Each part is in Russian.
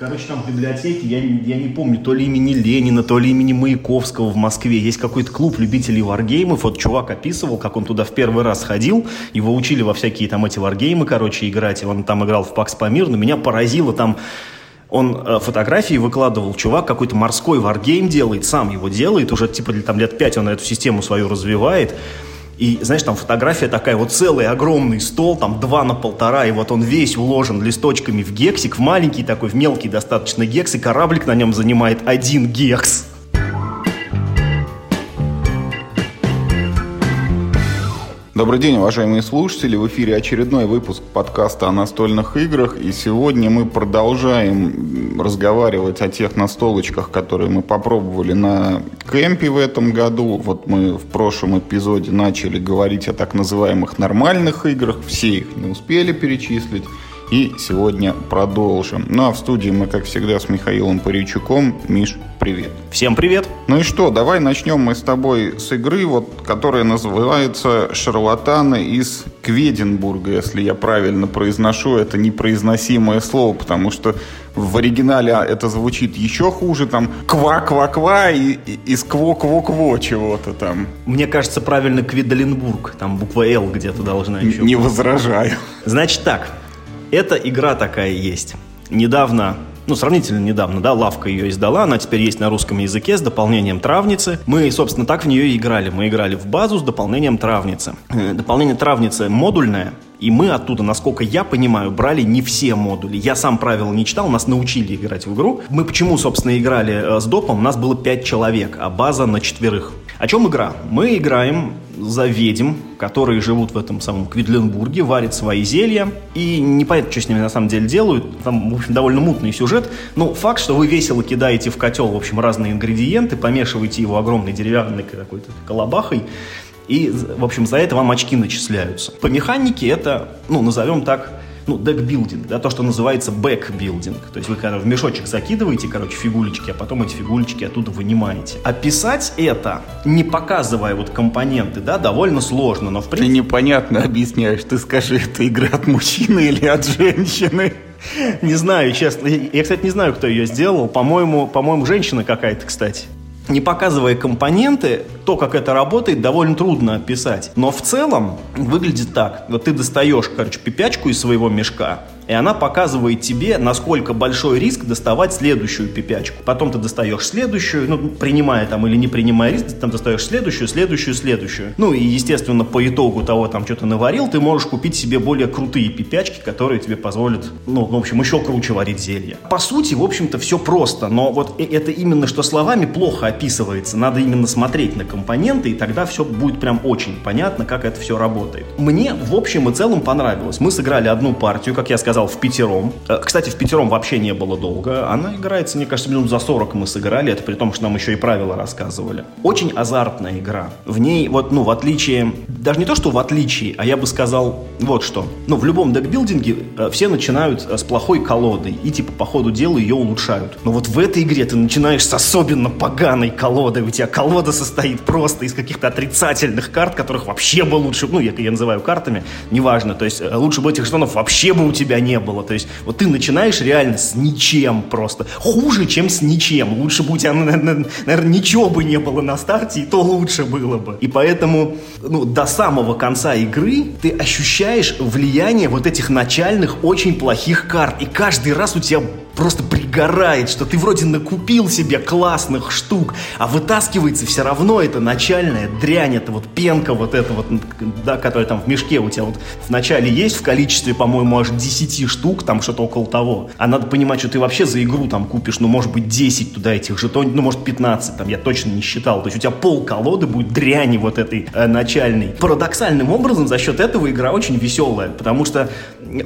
Короче, там в библиотеке, я, я не помню, то ли имени Ленина, то ли имени Маяковского в Москве. Есть какой-то клуб любителей варгеймов. Вот чувак описывал, как он туда в первый раз ходил. Его учили во всякие там эти варгеймы, короче, играть. И он там играл в Пакс Памир. Но меня поразило там... Он э, фотографии выкладывал, чувак какой-то морской варгейм делает, сам его делает, уже типа там лет пять он эту систему свою развивает. И, знаешь, там фотография такая, вот целый огромный стол, там два на полтора, и вот он весь уложен листочками в гексик, в маленький такой, в мелкий достаточно гекс, и кораблик на нем занимает один гекс. Добрый день, уважаемые слушатели. В эфире очередной выпуск подкаста о настольных играх. И сегодня мы продолжаем разговаривать о тех настолочках, которые мы попробовали на кемпе в этом году. Вот мы в прошлом эпизоде начали говорить о так называемых нормальных играх. Все их не успели перечислить. И сегодня продолжим. Ну а в студии мы, как всегда, с Михаилом Паричуком. Миш, привет. Всем привет. Ну и что, давай начнем мы с тобой с игры, вот, которая называется «Шарлатаны из Кведенбурга», если я правильно произношу это непроизносимое слово, потому что в оригинале это звучит еще хуже, там ква-ква-ква и, и, из кво-кво-кво чего-то там. Мне кажется, правильно Квидаленбург, там буква «Л» где-то должна еще Не возражаю. Значит так, эта игра такая есть. Недавно ну, сравнительно недавно, да, Лавка ее издала, она теперь есть на русском языке с дополнением травницы. Мы, собственно, так в нее и играли. Мы играли в базу с дополнением травницы. Э, дополнение травницы модульное, и мы оттуда, насколько я понимаю, брали не все модули. Я сам правила не читал, нас научили играть в игру. Мы почему, собственно, играли э, с допом? У нас было 5 человек, а база на четверых. О чем игра? Мы играем за ведьм, которые живут в этом самом Квидленбурге, варят свои зелья, и непонятно, что с ними на самом деле делают. Там, в общем, довольно мутный сюжет. Но факт, что вы весело кидаете в котел, в общем, разные ингредиенты, помешиваете его огромной деревянной какой-то колобахой, и, в общем, за это вам очки начисляются. По механике это, ну, назовем так, ну, deckbuilding, да, то, что называется bag-building. То есть вы когда в мешочек закидываете, короче, фигулечки, а потом эти фигулечки оттуда вынимаете. Описать это, не показывая вот компоненты, да, довольно сложно, но в принципе... Ты непонятно объясняешь, ты скажи, это игра от мужчины или от женщины? Не знаю, честно. Я, кстати, не знаю, кто ее сделал. По-моему, по-моему, женщина какая-то, кстати не показывая компоненты, то, как это работает, довольно трудно описать. Но в целом выглядит так. Вот ты достаешь, короче, пипячку из своего мешка, и она показывает тебе, насколько большой риск доставать следующую пипячку. Потом ты достаешь следующую, ну, принимая там или не принимая риск, ты там достаешь следующую, следующую, следующую. Ну, и, естественно, по итогу того, там, что то наварил, ты можешь купить себе более крутые пипячки, которые тебе позволят, ну, в общем, еще круче варить зелье. По сути, в общем-то, все просто, но вот это именно что словами плохо описывается. Надо именно смотреть на компоненты, и тогда все будет прям очень понятно, как это все работает. Мне, в общем и целом, понравилось. Мы сыграли одну партию, как я сказал, сказал, в пятером. Э, кстати, в пятером вообще не было долго. Она играется, мне кажется, минут за 40 мы сыграли. Это при том, что нам еще и правила рассказывали. Очень азартная игра. В ней, вот, ну, в отличие... Даже не то, что в отличие, а я бы сказал вот что. Ну, в любом декбилдинге э, все начинают э, с плохой колодой. И, типа, по ходу дела ее улучшают. Но вот в этой игре ты начинаешь с особенно поганой колодой. У тебя колода состоит просто из каких-то отрицательных карт, которых вообще бы лучше... Ну, я, я называю картами, неважно. То есть лучше бы этих жетонов вообще бы у тебя не было. То есть вот ты начинаешь реально с ничем просто. Хуже, чем с ничем. Лучше бы у тебя, наверное, ничего бы не было на старте, и то лучше было бы. И поэтому ну, до самого конца игры ты ощущаешь влияние вот этих начальных очень плохих карт. И каждый раз у тебя просто пригорает, что ты вроде накупил себе классных штук, а вытаскивается все равно это начальная дрянь, это вот пенка вот эта вот, да, которая там в мешке у тебя вот в начале есть в количестве, по-моему, аж 10 штук, там что-то около того. А надо понимать, что ты вообще за игру там купишь, ну, может быть, 10 туда этих жетонов, ну, может, 15, там, я точно не считал. То есть у тебя пол колоды будет дряни вот этой э, начальной. Парадоксальным образом за счет этого игра очень веселая, потому что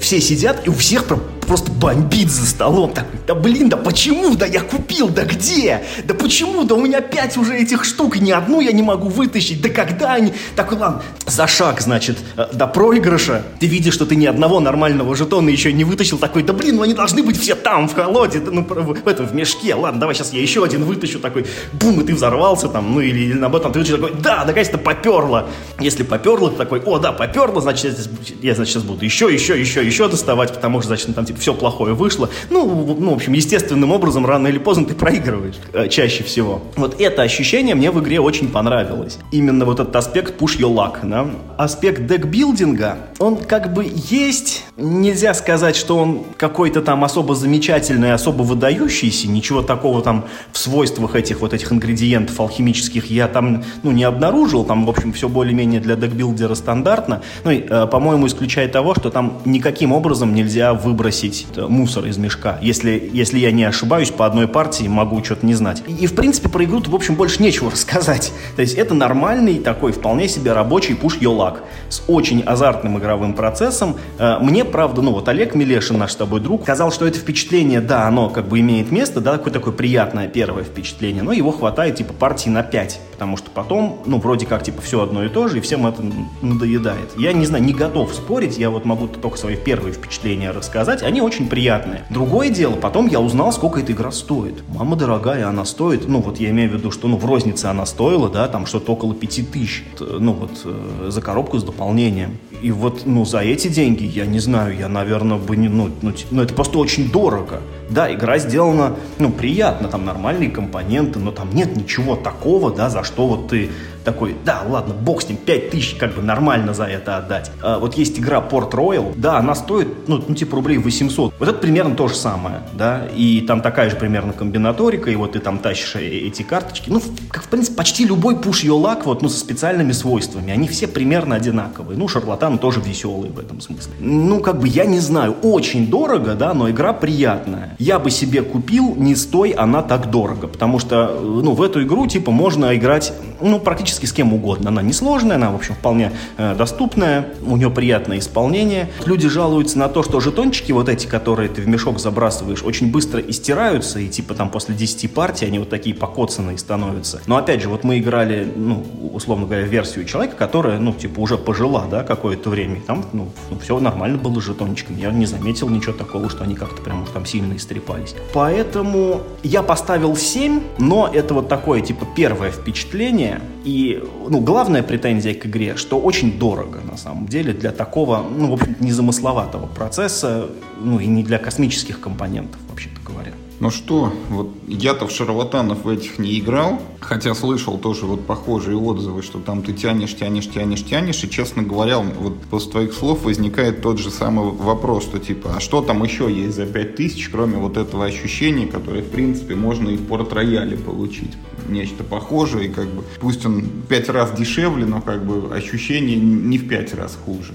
все сидят, и у всех просто бомбит за столом. Так, да блин, да почему? Да я купил, да где? Да почему? Да у меня пять уже этих штук, ни одну я не могу вытащить. Да когда они? Такой, ладно, за шаг, значит, э, до проигрыша. Ты видишь, что ты ни одного нормального жетона еще не вытащил. Такой, да блин, ну они должны быть все там, в колоде, ну, в этом, в мешке. Ладно, давай сейчас я еще один вытащу. Такой, бум, и ты взорвался там, ну или, или наоборот, там, ты вытащил такой, да, наконец-то поперло. Если поперло, ты такой, о, да, поперло, значит, я, я значит, сейчас буду еще, еще, еще, еще доставать, потому что, значит, там, типа, типа, все плохое вышло. Ну, ну, в общем, естественным образом, рано или поздно ты проигрываешь э, чаще всего. Вот это ощущение мне в игре очень понравилось. Именно вот этот аспект push your luck, да. Аспект декбилдинга, он как бы есть, нельзя сказать, что он какой-то там особо замечательный, особо выдающийся, ничего такого там в свойствах этих вот этих ингредиентов алхимических я там, ну, не обнаружил, там, в общем, все более-менее для декбилдера стандартно, ну, и, э, по-моему, исключая того, что там никаким образом нельзя выбросить э, мусор из мешка, если, если я не ошибаюсь, по одной партии могу что-то не знать. И, в принципе, про игру в общем, больше нечего рассказать. То есть это нормальный такой вполне себе рабочий your luck с очень азартным игровым процессом. Э, мне, правда, ну вот Олег Милешин, наш с тобой друг, сказал, что это впечатление, да, оно как бы имеет место, да, такое такое приятное первое впечатление, но его хватает типа партии на 5, потому что потом, ну, вроде как, типа, все одно и то же, и всем это надоедает. Я не знаю, не готов спорить, я вот могу только свои первые впечатления рассказать, они очень приятные. Другое дело, потом я узнал, сколько эта игра стоит. Мама дорогая, она стоит, ну, вот я имею в виду, что, ну, в рознице она стоила, да, там что-то около 5 тысяч, ну, вот, э, за коробку с дополнением. И вот, ну, за эти деньги, я не знаю, я, наверное, бы не, ну, ну, ну это просто очень дорого. Да, игра сделана, ну, приятно, там нормальные компоненты, но там нет ничего такого, да, за что вот ты такой, да, ладно, бог с ним, 5000 как бы нормально за это отдать. А, вот есть игра Port Royal, да, она стоит, ну, ну, типа рублей 800. Вот это примерно то же самое, да, и там такая же примерно комбинаторика, и вот ты там тащишь э, эти карточки. Ну, как, в принципе, почти любой push your luck, вот, ну, со специальными свойствами, они все примерно одинаковые. Ну, шарлатан тоже веселый в этом смысле. Ну, как бы, я не знаю, очень дорого, да, но игра приятная. Я бы себе купил, не стой, она так дорого, потому что, э, ну, в эту игру, типа, можно играть, ну, практически практически с кем угодно. Она несложная, она, в общем, вполне э, доступная, у нее приятное исполнение. Люди жалуются на то, что жетончики вот эти, которые ты в мешок забрасываешь, очень быстро истираются, и типа там после 10 партий они вот такие покоцанные становятся. Но опять же, вот мы играли, ну, условно говоря, версию человека, которая, ну, типа уже пожила, да, какое-то время. там, ну, ну все нормально было с жетончиками. Я не заметил ничего такого, что они как-то прям уж там сильно истрепались. Поэтому я поставил 7, но это вот такое, типа, первое впечатление. И ну, главная претензия к игре, что очень дорого, на самом деле, для такого, ну, в общем незамысловатого процесса, ну, и не для космических компонентов, вообще-то говоря. Ну что, вот я-то в шарлатанов в этих не играл, хотя слышал тоже вот похожие отзывы, что там ты тянешь, тянешь, тянешь, тянешь, и, честно говоря, вот после твоих слов возникает тот же самый вопрос, что типа, а что там еще есть за 5000, кроме вот этого ощущения, которое, в принципе, можно и в порт-рояле получить. Нечто похожее, и как бы, пусть он пять раз дешевле, но как бы ощущение не в пять раз хуже.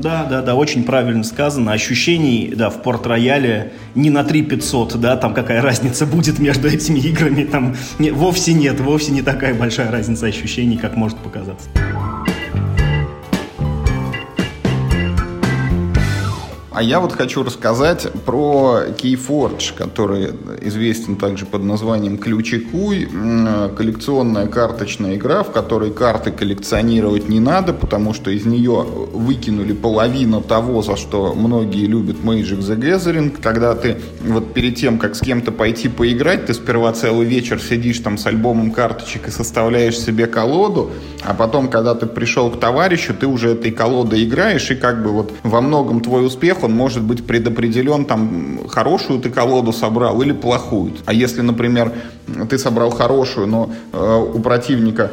Да, да, да, очень правильно сказано. Ощущений, да, в порт-рояле не на 3 500, да, там какая разница будет между этими играми, там не, вовсе нет, вовсе не такая большая разница ощущений, как может показаться. А я вот хочу рассказать про Keyforge, который известен также под названием Ключикуй. Коллекционная карточная игра, в которой карты коллекционировать не надо, потому что из нее выкинули половину того, за что многие любят Magic the Gathering. Когда ты вот перед тем, как с кем-то пойти поиграть, ты сперва целый вечер сидишь там с альбомом карточек и составляешь себе колоду, а потом, когда ты пришел к товарищу, ты уже этой колодой играешь, и как бы вот во многом твой успех он может быть предопределен, там, хорошую ты колоду собрал или плохую. А если, например, ты собрал хорошую, но э, у противника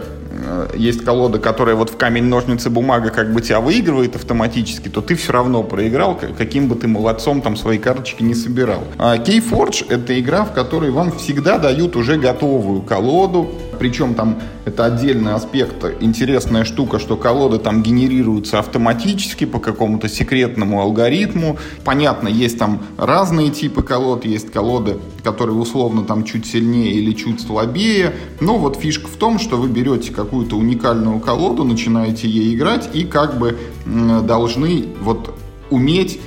есть колода, которая вот в камень, ножницы, бумага как бы тебя выигрывает автоматически, то ты все равно проиграл, каким бы ты молодцом там свои карточки не собирал. А это игра, в которой вам всегда дают уже готовую колоду, причем там это отдельный аспект, интересная штука, что колоды там генерируются автоматически по какому-то секретному алгоритму. Понятно, есть там разные типы колод, есть колоды, которые условно там чуть сильнее или чуть слабее. Но вот фишка в том, что вы берете какую-то уникальную колоду, начинаете ей играть и как бы должны вот уметь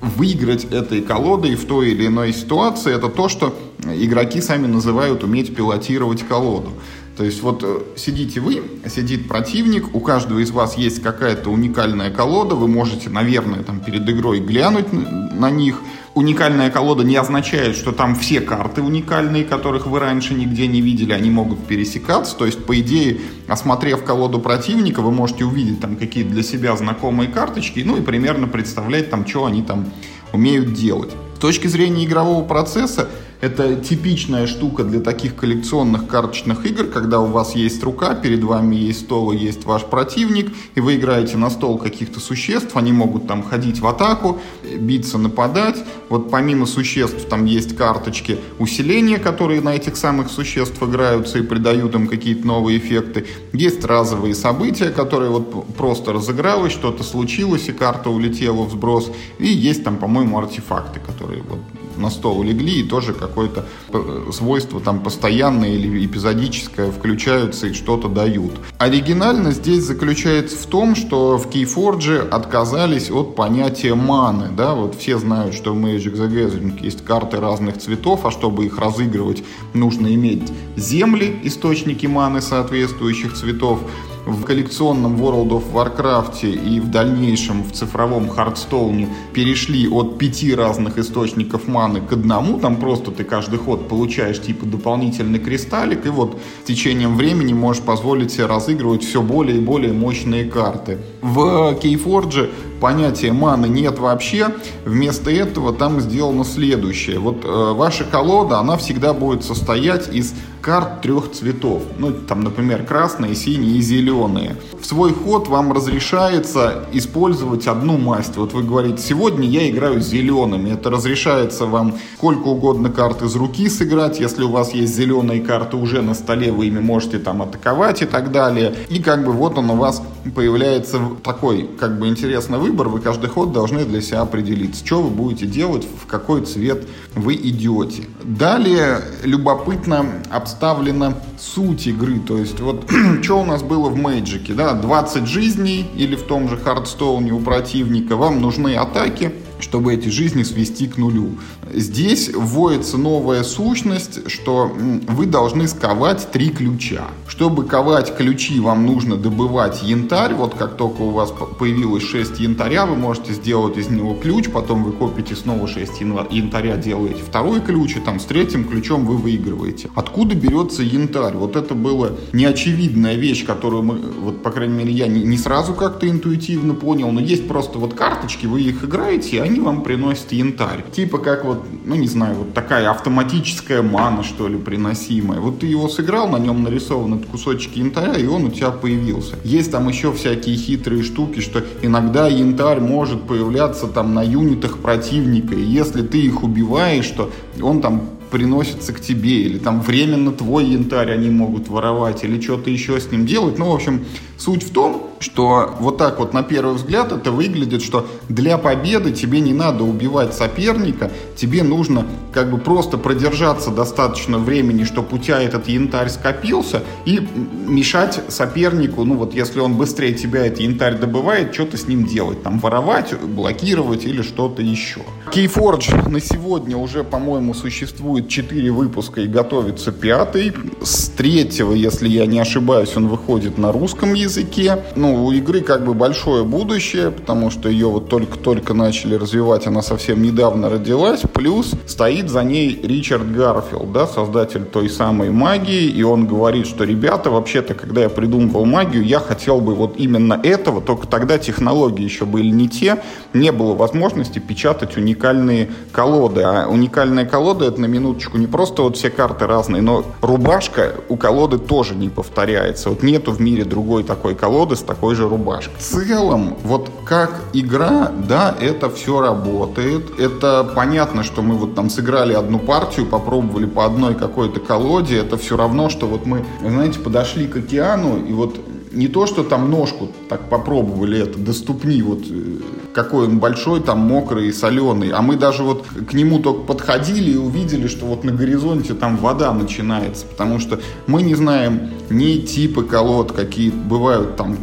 выиграть этой колодой в той или иной ситуации, это то, что игроки сами называют уметь пилотировать колоду. То есть вот э, сидите вы, сидит противник, у каждого из вас есть какая-то уникальная колода, вы можете, наверное, там перед игрой глянуть на них. Уникальная колода не означает, что там все карты уникальные, которых вы раньше нигде не видели, они могут пересекаться. То есть, по идее, осмотрев колоду противника, вы можете увидеть там какие-то для себя знакомые карточки, ну и примерно представлять там, что они там умеют делать. С точки зрения игрового процесса, это типичная штука для таких коллекционных карточных игр, когда у вас есть рука, перед вами есть стол, есть ваш противник, и вы играете на стол каких-то существ, они могут там ходить в атаку, биться, нападать. Вот помимо существ там есть карточки усиления, которые на этих самых существ играются и придают им какие-то новые эффекты. Есть разовые события, которые вот просто разыгралось, что-то случилось, и карта улетела в сброс. И есть там, по-моему, артефакты, которые вот на стол легли, и тоже какое-то э, свойство там постоянное или эпизодическое включаются и что-то дают. Оригинальность здесь заключается в том, что в Keyforge отказались от понятия маны. Да? Вот все знают, что в Magic the Gathering есть карты разных цветов, а чтобы их разыгрывать, нужно иметь земли, источники маны соответствующих цветов, в коллекционном World of Warcraft и в дальнейшем в цифровом Hearthstone перешли от пяти разных источников маны к одному, там просто ты каждый ход получаешь типа дополнительный кристаллик, и вот с течением времени можешь позволить себе разыгрывать все более и более мощные карты. В Keyforge понятия маны нет вообще. Вместо этого там сделано следующее. Вот э, ваша колода, она всегда будет состоять из карт трех цветов. Ну, там, например, красные, синие и зеленые. В свой ход вам разрешается использовать одну масть. Вот вы говорите, сегодня я играю зелеными. Это разрешается вам сколько угодно карт из руки сыграть. Если у вас есть зеленые карты уже на столе, вы ими можете там атаковать и так далее. И как бы вот он у вас появляется такой, как бы интересный выбор. Вы каждый ход должны для себя определиться, что вы будете делать, в какой цвет вы идете. Далее любопытно обставлена суть игры. То есть вот что у нас было в Мэджике, да, 20 жизней или в том же Хардстоуне у противника, вам нужны атаки, чтобы эти жизни свести к нулю. Здесь вводится новая сущность, что вы должны сковать три ключа. Чтобы ковать ключи, вам нужно добывать янтарь. Вот как только у вас появилось 6 янтаря, вы можете сделать из него ключ, потом вы копите снова 6 янтаря, делаете второй ключ, и там с третьим ключом вы выигрываете. Откуда берется янтарь? Вот это была неочевидная вещь, которую мы, вот по крайней мере, я не, не сразу как-то интуитивно понял, но есть просто вот карточки, вы их играете, они вам приносят янтарь. Типа как вот, ну не знаю, вот такая автоматическая мана, что ли, приносимая. Вот ты его сыграл, на нем нарисован этот кусочек янтаря, и он у тебя появился. Есть там еще всякие хитрые штуки, что иногда янтарь может появляться там на юнитах противника, и если ты их убиваешь, то он там приносится к тебе, или там временно твой янтарь они могут воровать, или что-то еще с ним делать. Ну, в общем, суть в том, что вот так вот на первый взгляд это выглядит, что для победы тебе не надо убивать соперника, тебе нужно как бы просто продержаться достаточно времени, чтобы у тебя этот янтарь скопился, и мешать сопернику, ну вот если он быстрее тебя этот янтарь добывает, что-то с ним делать, там воровать, блокировать или что-то еще. Keyforge на сегодня уже, по-моему, существует 4 выпуска и готовится пятый. С третьего, если я не ошибаюсь, он выходит на русском языке. Ну, ну, у игры как бы большое будущее, потому что ее вот только-только начали развивать, она совсем недавно родилась. Плюс стоит за ней Ричард Гарфилд, да, создатель той самой магии, и он говорит, что, ребята, вообще-то, когда я придумывал магию, я хотел бы вот именно этого, только тогда технологии еще были не те, не было возможности печатать уникальные колоды. А уникальная колода, это на минуточку не просто вот все карты разные, но рубашка у колоды тоже не повторяется. Вот нету в мире другой такой колоды с такой такой же рубашкой. В целом, вот как игра, да, это все работает. Это понятно, что мы вот там сыграли одну партию, попробовали по одной какой-то колоде. Это все равно, что вот мы, знаете, подошли к океану и вот не то, что там ножку так попробовали это доступни, вот э, какой он большой, там мокрый и соленый, а мы даже вот к нему только подходили и увидели, что вот на горизонте там вода начинается, потому что мы не знаем ни типы колод, какие бывают там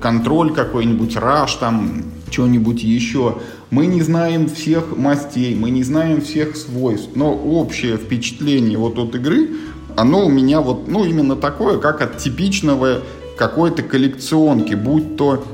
контроль какой-нибудь, раш там, что-нибудь еще. Мы не знаем всех мастей, мы не знаем всех свойств, но общее впечатление вот от игры, оно у меня вот, ну, именно такое, как от типичного какой-то коллекционки, будь то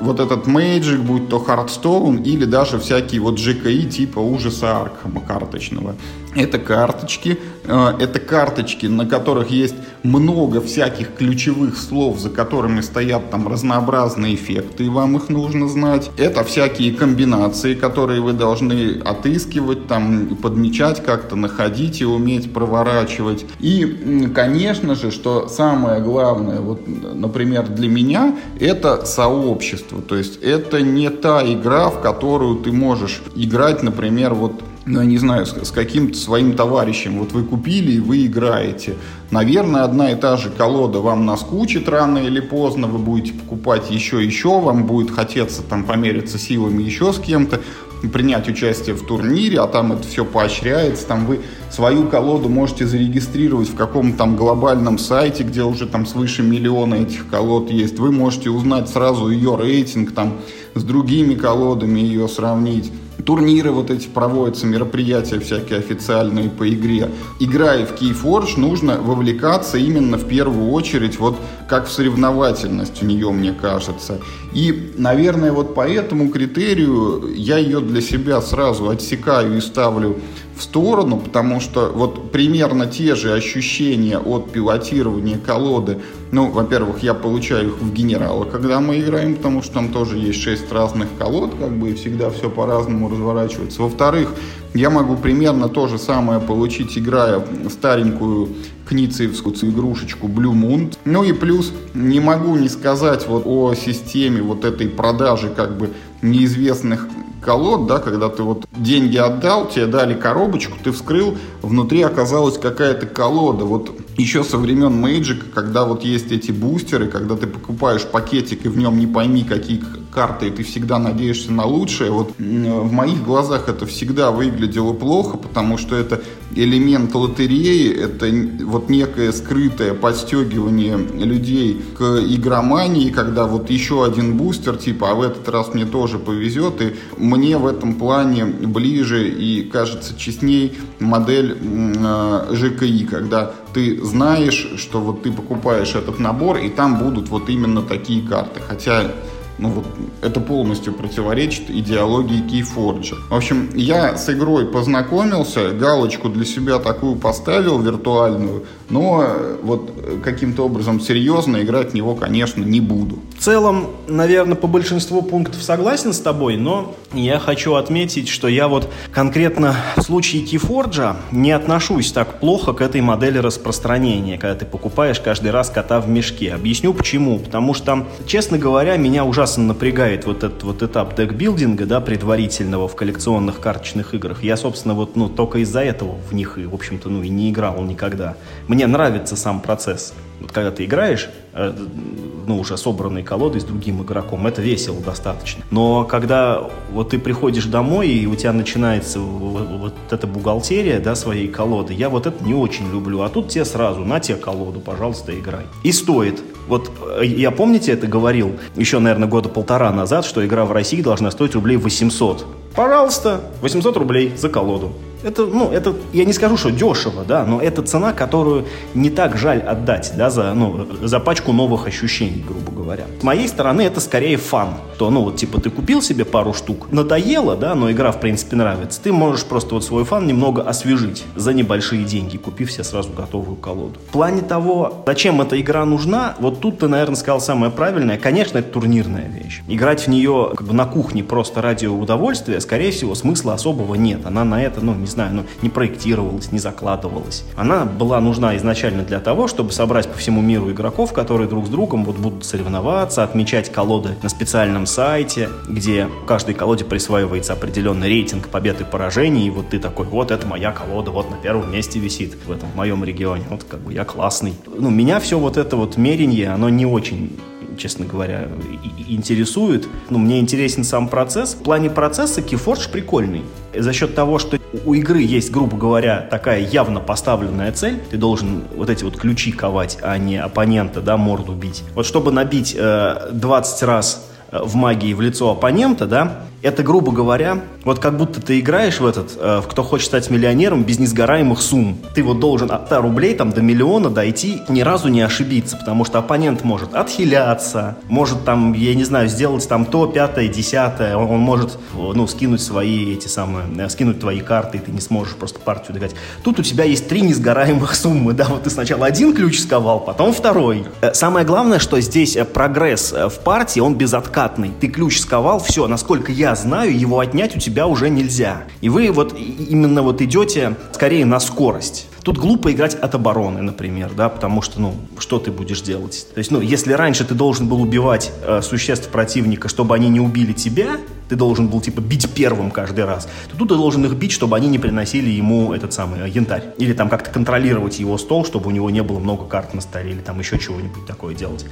вот этот Magic, будь то Hearthstone или даже всякие вот GKI типа ужаса Аркхема карточного. Это карточки, э, это карточки, на которых есть много всяких ключевых слов, за которыми стоят там разнообразные эффекты, и вам их нужно знать. Это всякие комбинации, которые вы должны отыскивать, там, подмечать как-то, находить и уметь проворачивать. И, конечно же, что самое главное, вот, например, для меня, это сообщество. То есть это не та игра, в которую ты можешь играть, например, вот ну, я не знаю, с, каким-то своим товарищем. Вот вы купили и вы играете. Наверное, одна и та же колода вам наскучит рано или поздно. Вы будете покупать еще и еще. Вам будет хотеться там помериться силами еще с кем-то принять участие в турнире, а там это все поощряется, там вы свою колоду можете зарегистрировать в каком-то там глобальном сайте, где уже там свыше миллиона этих колод есть, вы можете узнать сразу ее рейтинг там с другими колодами ее сравнить турниры вот эти проводятся, мероприятия всякие официальные по игре. Играя в Keyforge, нужно вовлекаться именно в первую очередь вот как в соревновательность у нее, мне кажется. И, наверное, вот по этому критерию я ее для себя сразу отсекаю и ставлю в сторону, потому что вот примерно те же ощущения от пилотирования колоды, ну, во-первых, я получаю их в генерала, когда мы играем, потому что там тоже есть шесть разных колод, как бы, и всегда все по-разному разворачивается. Во-вторых, я могу примерно то же самое получить, играя старенькую кницеевскую игрушечку Blue Moon. Ну и плюс не могу не сказать вот о системе вот этой продажи как бы неизвестных колод, да, когда ты вот деньги отдал, тебе дали коробочку, ты вскрыл, внутри оказалась какая-то колода. Вот еще со времен Magic, когда вот есть эти бустеры, когда ты покупаешь пакетик и в нем не пойми какие карты, и ты всегда надеешься на лучшее, вот в моих глазах это всегда выглядело плохо, потому что это элемент лотереи, это вот некое скрытое подстегивание людей к игромании, когда вот еще один бустер, типа, а в этот раз мне тоже повезет, и мне в этом плане ближе и кажется честней модель э, ЖКИ, когда ты знаешь, что вот ты покупаешь этот набор, и там будут вот именно такие карты. Хотя ну вот это полностью противоречит идеологии Keyforge. В общем, я с игрой познакомился, галочку для себя такую поставил виртуальную, но вот каким-то образом серьезно играть в него, конечно, не буду. Целом, наверное, по большинству пунктов согласен с тобой, но я хочу отметить, что я вот конкретно в случае Keyforge не отношусь так плохо к этой модели распространения, когда ты покупаешь каждый раз кота в мешке. Объясню почему. Потому что, честно говоря, меня ужасно напрягает вот этот вот этап декбилдинга, да, предварительного в коллекционных карточных играх. Я, собственно, вот, ну, только из-за этого в них, и, в общем-то, ну, и не играл никогда. Мне нравится сам процесс. Вот когда ты играешь, э, ну, уже собранной колодой с другим игроком, это весело достаточно. Но когда вот ты приходишь домой, и у тебя начинается вот эта бухгалтерия, да, своей колоды, я вот это не очень люблю. А тут тебе сразу, на тебе колоду, пожалуйста, играй. И стоит. Вот э, я, помните, это говорил еще, наверное, года полтора назад, что игра в России должна стоить рублей 800. Пожалуйста, 800 рублей за колоду. Это, ну, это, я не скажу, что дешево, да, но это цена, которую не так жаль отдать, да, за, ну, за пачку новых ощущений, грубо говоря. С моей стороны, это скорее фан. То, ну, вот, типа, ты купил себе пару штук, надоело, да, но игра, в принципе, нравится. Ты можешь просто вот свой фан немного освежить за небольшие деньги, купив себе сразу готовую колоду. В плане того, зачем эта игра нужна, вот тут ты, наверное, сказал самое правильное. Конечно, это турнирная вещь. Играть в нее как бы на кухне просто ради удовольствия, скорее всего, смысла особого нет. Она на это, ну, не знаю, ну, не проектировалась, не закладывалась. Она была нужна изначально для того, чтобы собрать по всему миру игроков, которые друг с другом вот будут соревноваться, отмечать колоды на специальном сайте, где каждой колоде присваивается определенный рейтинг побед и поражений, и вот ты такой, вот это моя колода, вот на первом месте висит в этом в моем регионе, вот как бы я классный. Ну, меня все вот это вот мерение, оно не очень честно говоря, интересует. Ну, мне интересен сам процесс. В плане процесса Keyforge прикольный. За счет того, что у игры есть, грубо говоря, такая явно поставленная цель, ты должен вот эти вот ключи ковать, а не оппонента, да, морду бить. Вот чтобы набить э, 20 раз э, в магии в лицо оппонента, да, Это, грубо говоря, вот как будто ты играешь в этот, э, «Кто хочет стать миллионером» без несгораемых сумм. Ты вот должен от 100 рублей там до миллиона дойти, ни разу не ошибиться, потому что оппонент может отхиляться, может там, я не знаю, сделать там то, пятое, десятое, он, он может, ну, скинуть свои эти самые, э, скинуть твои карты, и ты не сможешь просто партию догать. Тут у тебя есть три несгораемых суммы, да, вот ты сначала один ключ сковал, потом второй. Э, самое главное, что здесь э, прогресс в партии, он безоткатный. Ты ключ сковал, все, насколько я знаю, его отнять у тебя уже нельзя. И вы вот именно вот идете скорее на скорость. Тут глупо играть от обороны, например, да, потому что, ну, что ты будешь делать? То есть, ну, если яньше ты должен был убивать э, существ противника, чтобы они не убили тебя, ты должен был, типа, бить первым каждый раз, то тут ты должен их бить, чтобы они не приносили ему этот самый э, янтарь. Или там как-то контролировать его стол, чтобы у него не было много карт на столе, или там еще чего-нибудь такое делать.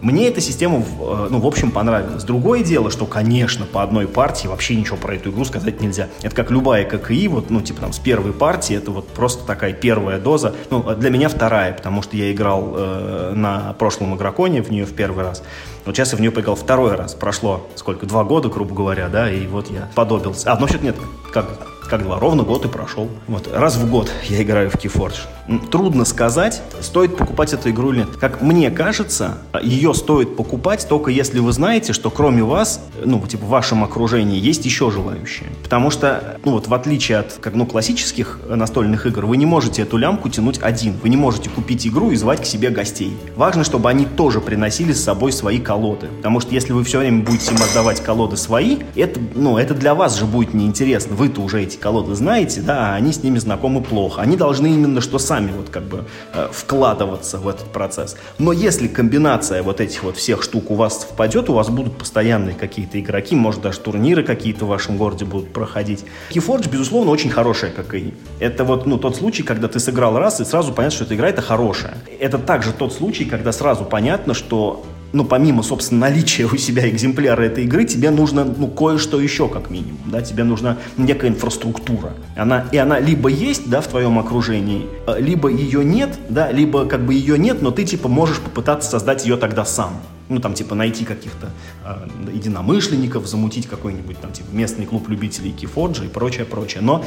Мне эта система, э, ну, в общем, понравилась. Другое дело, что, конечно, по одной партии вообще ничего про эту игру сказать нельзя. Это как любая ККИ, вот, ну, типа там с первой партии, это вот просто такая первая доза. Ну, для меня вторая, потому что я играл э, на прошлом игроконе в нее в первый раз. Вот сейчас я в нее поиграл второй раз. Прошло сколько? Два года, грубо говоря, да, и вот я подобился. А, ну, вообще нет, как как два, ровно год и прошел. Вот, раз в год я играю в Keyforge. Трудно сказать, стоит покупать эту игру или нет. Как мне кажется, ее стоит покупать только если вы знаете, что кроме вас, ну, типа в вашем окружении есть еще желающие. Потому что, ну, вот в отличие от, как, ну, классических настольных игр, вы не можете эту лямку тянуть один. Вы не можете купить игру и звать к себе гостей. Важно, чтобы они тоже приносили с собой свои колоды. Потому что если вы все время будете им отдавать колоды свои, это, ну, это для вас же будет неинтересно. Вы-то уже эти колоды знаете, да, а они с ними знакомы плохо. Они должны именно что сами вот как бы э, вкладываться в этот процесс. Но если комбинация вот этих вот всех штук у вас впадет, у вас будут постоянные какие-то игроки, может даже турниры какие-то в вашем городе будут проходить. Keyforge, безусловно, очень хорошая ККИ. Это вот ну, тот случай, когда ты сыграл раз и сразу понятно, что эта игра это хорошая. Это также тот случай, когда сразу понятно, что ну, помимо, собственно, наличия у себя экземпляра этой игры, тебе нужно, ну, кое-что еще, как минимум, да, тебе нужна некая инфраструктура. Она, и она либо есть, да, в твоем окружении, э, либо ее нет, да, либо как бы ее нет, но ты, типа, можешь попытаться создать ее тогда сам. Ну, там, типа, найти каких-то э, единомышленников, замутить какой-нибудь, там, типа, местный клуб любителей Кифоджи и прочее, прочее. Но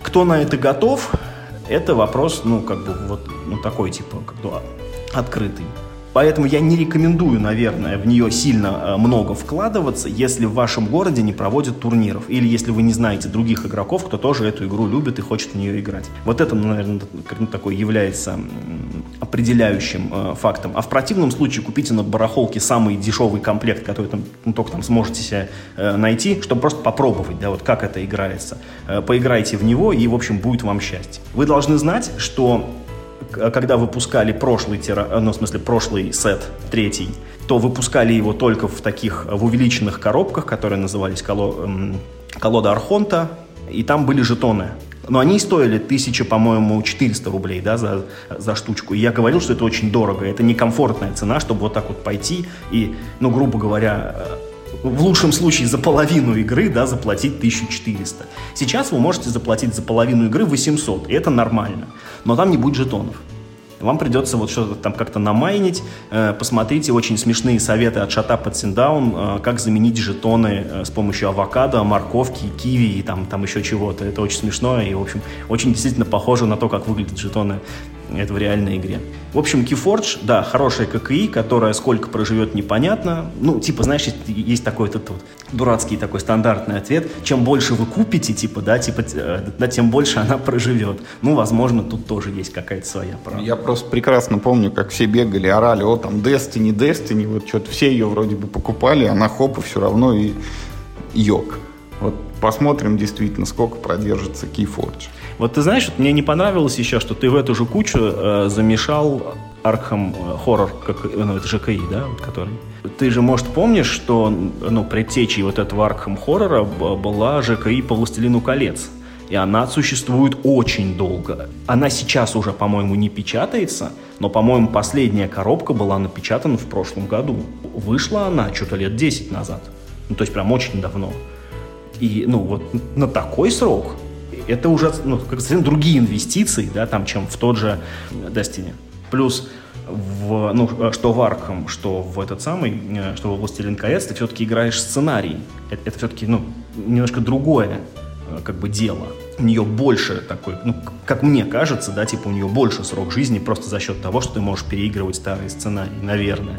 кто на это готов, это вопрос, ну, как бы, вот, ну, такой, типа, как бы, открытый. Поэтому я не рекомендую, наверное, в нее сильно э, много вкладываться, если в вашем городе не проводят турниров. Или если вы не знаете других игроков, кто тоже эту игру любит и хочет в нее играть. Вот это, наверное, такой является определяющим э, фактом. А в противном случае купите на барахолке самый дешевый комплект, который там, ну, только там сможете себе э, найти, чтобы просто попробовать, да, вот как это играется. Поиграйте в него, и, в общем, будет вам счастье. Вы должны знать, что когда выпускали прошлый тира, ну, в смысле, прошлый сет, третий, то выпускали его только в таких, в увеличенных коробках, которые назывались коло, колода Архонта, и там были жетоны. Но они стоили тысяча, по-моему, 400 рублей да, за, за штучку. И я говорил, что это очень дорого. Это некомфортная цена, чтобы вот так вот пойти и, ну, грубо говоря, в лучшем случае за половину игры, да, заплатить 1400. Сейчас вы можете заплатить за половину игры 800, и это нормально. Но там не будет жетонов. Вам придется вот что-то там как-то намайнить. Э, посмотрите очень смешные советы от at Down, э, как заменить жетоны э, с помощью авокадо, морковки, киви и там, там еще чего-то. Это очень смешно и, в общем, очень действительно похоже на то, как выглядят жетоны это в реальной игре. В общем, Keyforge, да, хорошая ККИ, которая сколько проживет, непонятно. Ну, типа, знаешь, есть такой этот вот дурацкий такой стандартный ответ. Чем больше вы купите, типа, да, типа, э, да, тем больше она проживет. Ну, возможно, тут тоже есть какая-то своя правда. Я просто прекрасно помню, как все бегали, орали, о, там, Destiny, Destiny, вот что-то все ее вроде бы покупали, она хоп, и все равно и йог. Вот посмотрим действительно, сколько продержится Keyforge. Вот ты знаешь, вот мне не понравилось еще, что ты в эту же кучу э, замешал Arkham Horror, как, ну, это ЖКИ, да, вот который. Ты же, может, помнишь, что ну, предтечей вот этого Arkham Horror 'а была ЖКИ по «Властелину колец». И она существует очень долго. Она сейчас уже, по-моему, не печатается, но, по-моему, последняя коробка была напечатана в прошлом году. Вышла она что-то лет 10 назад. Ну, то есть прям очень давно. И, ну, вот на такой срок это уже ну, как совсем другие инвестиции, да, там, чем в тот же Destiny. Плюс в, ну, что в Аркхам, что в этот самый, э, что в «Властелин колец», ты все-таки играешь сценарий. Это, это все-таки, ну, немножко другое, э, как бы, дело. У нее больше такой, ну, как мне кажется, да, типа у нее больше срок жизни просто за счет того, что ты можешь переигрывать старые сценарии, наверное.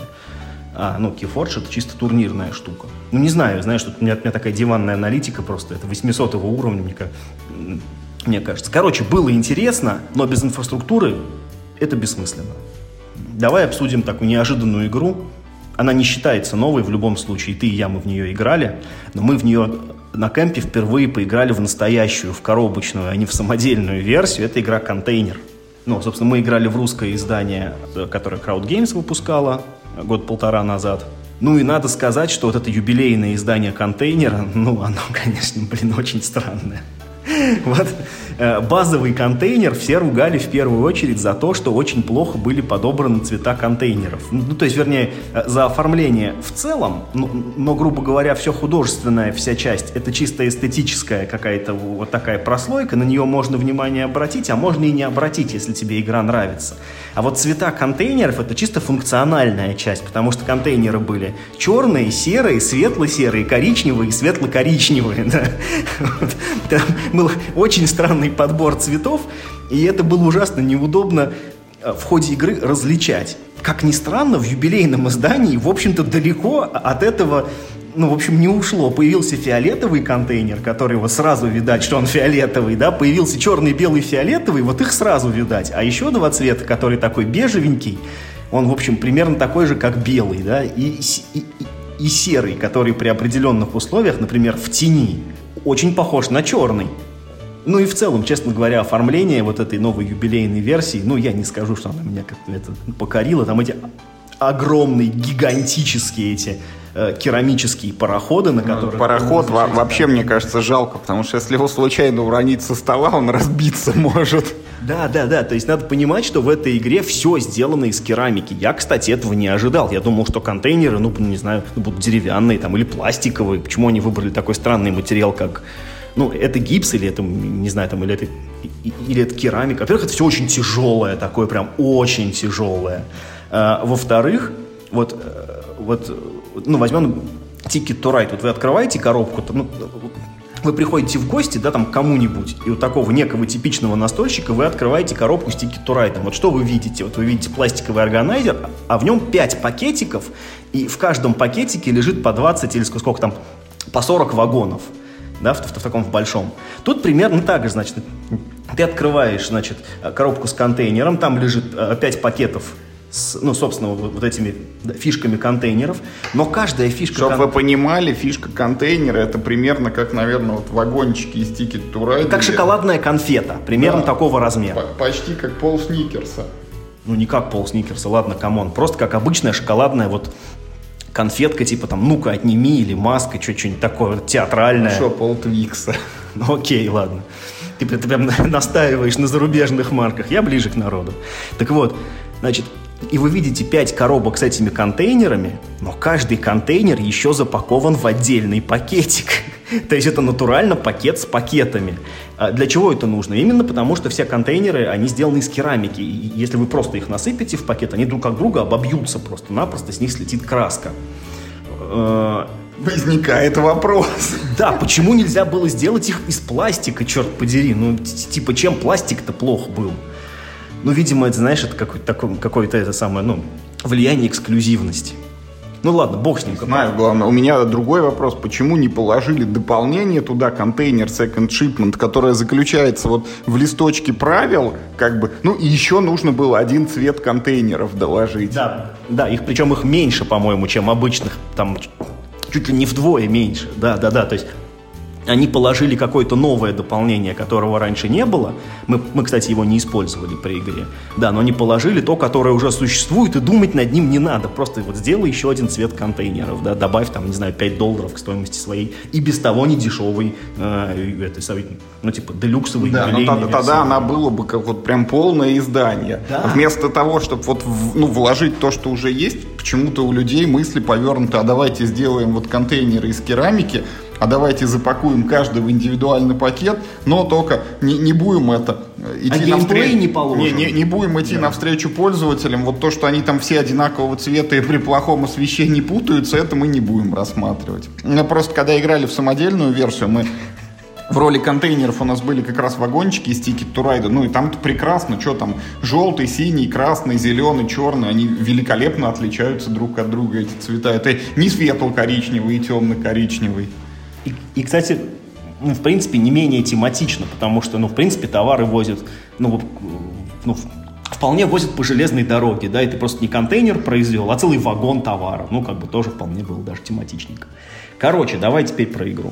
А, ну, Keyforge это чисто турнирная штука. Ну, не знаю, знаешь, тут у меня, у меня такая диванная аналитика просто, это 800 уровня, мне, мне кажется. Короче, было интересно, но без инфраструктуры это бессмысленно. Давай обсудим такую неожиданную игру. Она не считается новой в любом случае. Ты и я, мы в нее играли. Но мы в нее на кемпе впервые поиграли в настоящую, в коробочную, а не в самодельную версию. Это игра «Контейнер». Ну, собственно, мы играли в русское издание, которое Crowd Games выпускала год-полтора назад. Ну и надо сказать, что вот это юбилейное издание «Контейнера», ну, оно, конечно, блин, очень странное. Вот базовый контейнер все ругали в первую очередь за то, что очень плохо были подобраны цвета контейнеров. Ну, то есть, вернее, э, за оформление в целом, но, но, грубо говоря, все художественная вся часть, это чисто эстетическая какая-то вот такая прослойка, на нее можно внимание обратить, а можно и не обратить, если тебе игра нравится. А вот цвета контейнеров это чисто функциональная часть, потому что контейнеры были черные, серые, светло-серые, коричневые, светло-коричневые. Да? Вот. Там был очень странный подбор цветов, и это было ужасно неудобно э, в ходе игры различать. Как ни странно, в юбилейном издании, в общем-то, далеко от этого ну, в общем, не ушло. Появился фиолетовый контейнер, который вот сразу видать, что он фиолетовый, да, появился черный, белый, фиолетовый, вот их сразу видать. А еще два цвета, который такой бежевенький, он, в общем, примерно такой же, как белый, да, и, и, и серый, который при определенных условиях, например, в тени, очень похож на черный. Ну и в целом, честно говоря, оформление вот этой новой юбилейной версии, ну я не скажу, что она меня как-то это покорила, там эти огромные, гигантические эти э, керамические пароходы, на ну, которых... Пароход во- вообще, мне кажется, жалко, потому что если его случайно уронить со стола, он разбиться может. Да, да, да. То есть надо понимать, что в этой игре все сделано из керамики. Я, кстати, этого не ожидал. Я думал, что контейнеры, ну, не знаю, будут деревянные там или пластиковые. Почему они выбрали такой странный материал, как ну, это гипс или это, не знаю, там, или это, или это керамика. Во-первых, это все очень тяжелое, такое прям очень тяжелое. А, во-вторых, вот, э, вот, ну, возьмем Ticket to Ride. Вот вы открываете коробку, ну, вы приходите в гости, да, там, кому-нибудь, и у такого некого типичного настольщика вы открываете коробку с Ticket to Ride. Вот что вы видите? Вот вы видите пластиковый органайзер, а в нем 5 пакетиков, и в каждом пакетике лежит по 20 или сколько там, по 40 вагонов да, в, в, в таком в большом. Тут примерно так же, значит, ты открываешь, значит, коробку с контейнером, там лежит 5 э, пакетов с, ну, собственно, вот, вот этими фишками контейнеров, но каждая фишка... Чтобы кон... вы понимали, фишка контейнера это примерно как, наверное, вот вагончики из Ticket to Ride. Как шоколадная конфета, примерно да, такого размера. Почти как пол сникерса. Ну, не как пол сникерса, ладно, come on. Просто как обычная шоколадная вот конфетка, типа там «ну-ка, отними» или «Маска», что-нибудь такое театральное. Что, пол Твикса. Ну окей, ладно. Ты, ты прям настаиваешь на зарубежных марках. Я ближе к народу. Так вот, значит, и вы видите 5 коробок с этими контейнерами, но каждый контейнер еще запакован в отдельный пакетик. То есть это натурально пакет с пакетами. А для чего это нужно? Именно потому, что все контейнеры, они сделаны из керамики. И если вы просто их насыпете в пакет, они друг от друга обобьются просто-напросто, с них слетит краска. А, Возникает вопрос. Да, почему нельзя было сделать их из пластика, черт подери? Ну, типа, чем пластик-то плохо был? Ну, видимо, это, знаешь, это какое-то, какое-то это самое, ну, влияние эксклюзивности. Ну ладно, бог с ним. Знаю, главное. У меня другой вопрос. Почему не положили дополнение туда, контейнер Second Shipment, которое заключается вот в листочке правил, как бы, ну и еще нужно было один цвет контейнеров доложить. Да, да, их, причем их меньше, по-моему, чем обычных, там чуть ли не вдвое меньше. Да, да, да, то есть они положили какое-то новое дополнение, которого раньше не было. Мы, мы, кстати, его не использовали при игре. Да, но они положили то, которое уже существует, и думать над ним не надо. Просто вот сделай еще один цвет контейнеров, да, добавь там, не знаю, 5 долларов к стоимости своей и без того не дешевый, э, это, ну, типа, делюксовый Да, но тогда, тогда она было бы как вот прям полное издание. Да. Вместо того, чтобы вот, ну, вложить то, что уже есть, почему-то у людей мысли повернуты, а давайте сделаем вот контейнеры из керамики, а давайте запакуем каждый в индивидуальный пакет, но только не, не будем это э, идти а навстречу. не положим. Не, не, не будем идти да. навстречу пользователям. Вот то, что они там все одинакового цвета и при плохом освещении путаются, это мы не будем рассматривать. Но просто когда играли в самодельную версию, мы в роли контейнеров у нас были как раз вагончики из Ticket to Ride. Ну и там-то прекрасно, что там, желтый, синий, красный, зеленый, черный, они великолепно отличаются друг от друга, эти цвета. Это не светло-коричневый и темно-коричневый. И, и, кстати, ну, в принципе, не менее тематично, потому что, ну, в принципе, товары возят, ну, ну вполне возят по железной дороге, да, и ты просто не контейнер произвел, а целый вагон товара. Ну, как бы тоже вполне было даже тематичненько. Короче, давай теперь про игру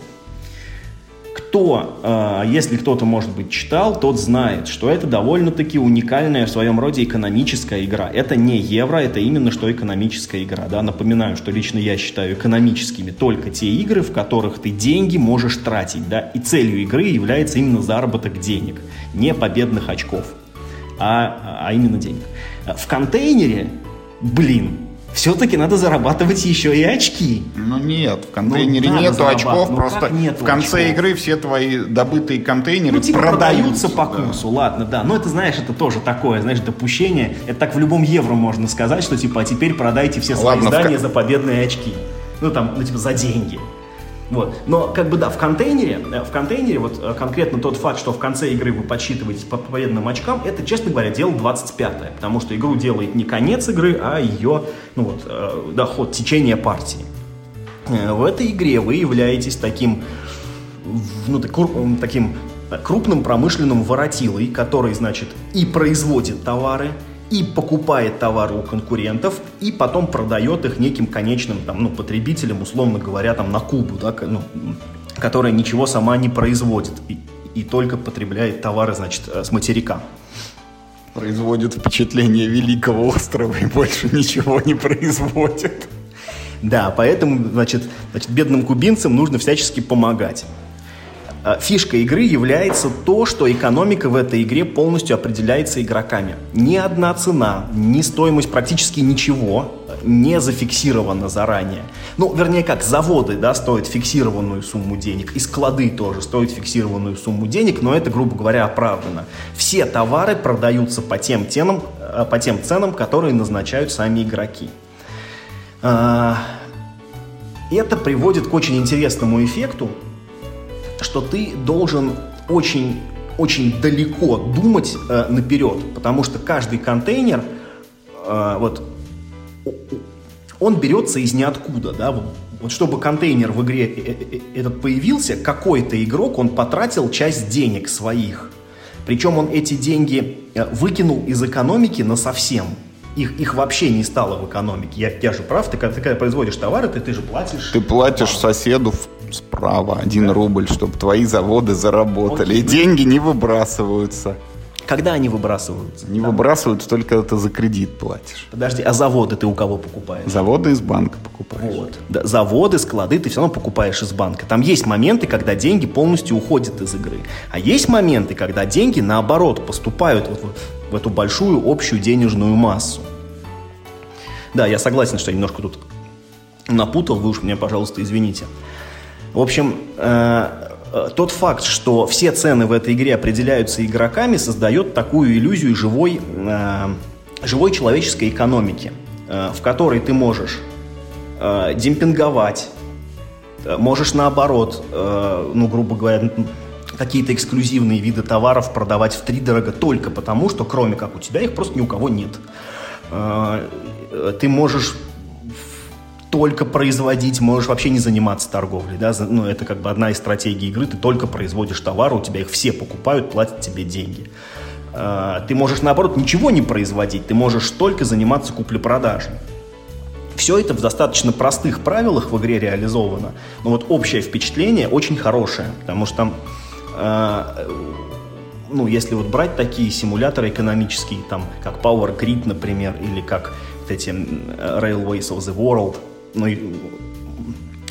кто, а, если кто-то, может быть, читал, тот знает, что это довольно-таки уникальная в своем роде экономическая игра. Это не евро, это именно что экономическая игра. Да? Напоминаю, что лично я считаю экономическими только те игры, в которых ты деньги можешь тратить. Да? И целью игры является именно заработок денег, не победных очков, а, а именно денег. В контейнере, блин, все-таки надо зарабатывать еще и очки. Ну нет, в контейнере ну, нету очков, ну, просто нету в конце очков? игры все твои добытые контейнеры ну, типа продаются, по курсу, да. ладно, да. Но это, знаешь, это тоже такое, знаешь, допущение. Это так в любом евро можно сказать, что типа, а теперь продайте все свои ладно, издания в... за победные очки. Ну там, ну типа за деньги. Вот. Но как бы да, в контейнере, э, в контейнере вот э, конкретно тот факт, что в конце игры вы подсчитываете по победным очкам, это, честно говоря, дело 25-е, потому что игру делает не конец игры, а ее, ну вот, э, да, партии. В этой игре вы являетесь таким, ну, таким крупным промышленным воротилой, который, значит, и производит товары, и покупает товары у конкурентов, и потом продает их неким конечным там, ну, потребителям, условно говоря, там, на Кубу, да, ну, которая ничего сама не производит и, и только потребляет товары, значит, э, с материка. Производит впечатление великого острова и больше ничего не производит. Да, поэтому, значит, значит бедным кубинцам нужно всячески помогать. Э, фишка игры является то, что экономика в этой игре полностью определяется игроками. Ни одна цена, ни стоимость практически ничего не зафиксирована заранее. Ну, вернее как, заводы, да, стоят фиксированную сумму денег, и склады тоже стоят фиксированную сумму денег, но это, грубо говоря, оправдано. Все товары продаются по тем, ценам, э, по тем ценам, которые назначают сами игроки. Это приводит к очень интересному эффекту, что ты должен очень, очень далеко думать э, наперед, потому что каждый контейнер, э, вот, он берется из ниоткуда, да, вот, вот чтобы контейнер в игре э, э, э, этот появился, какой-то игрок, он потратил часть денег своих. Причем он эти деньги выкинул из экономики на совсем. Их, их вообще не стало в экономике. Я, я же прав, ты, ты когда производишь товары, ты, ты же платишь. Ты платишь соседу в справа один да. рубль, чтобы твои заводы заработали. Окей. И деньги не выбрасываются. Когда они выбрасываются? Не Там. выбрасываются только когда ты за кредит платишь. Подожди, а заводы ты у кого покупаешь? Заводы из банка покупаешь. Вот. Да, заводы, склады ты все равно покупаешь из банка. Там есть моменты, когда деньги полностью уходят из игры. А есть моменты, когда деньги, наоборот, поступают вот в, в эту большую общую денежную массу. Да, я согласен, что я немножко тут напутал, вы уж меня, пожалуйста, извините. В общем, э, э, тот факт, что все цены в этой игре определяются игроками, создает такую иллюзию живой, э, живой человеческой экономики, в которой ты можешь демпинговать, можешь наоборот, ну, грубо говоря, какие-то эксклюзивные виды товаров продавать в три дорого только потому, что кроме как у тебя их просто ни у кого нет. Ты можешь только производить, можешь вообще не заниматься торговлей, да, ну, это как бы одна из стратегий игры, ты только производишь товары, у тебя их все покупают, платят тебе деньги. А, ты можешь, наоборот, ничего не производить, ты можешь только заниматься куплей-продажей. Все это в достаточно простых правилах в игре реализовано, но вот общее впечатление очень хорошее, потому что там, э, ну, если вот брать такие симуляторы экономические, там, как Power Grid, например, или как вот эти Railways of the World – ну,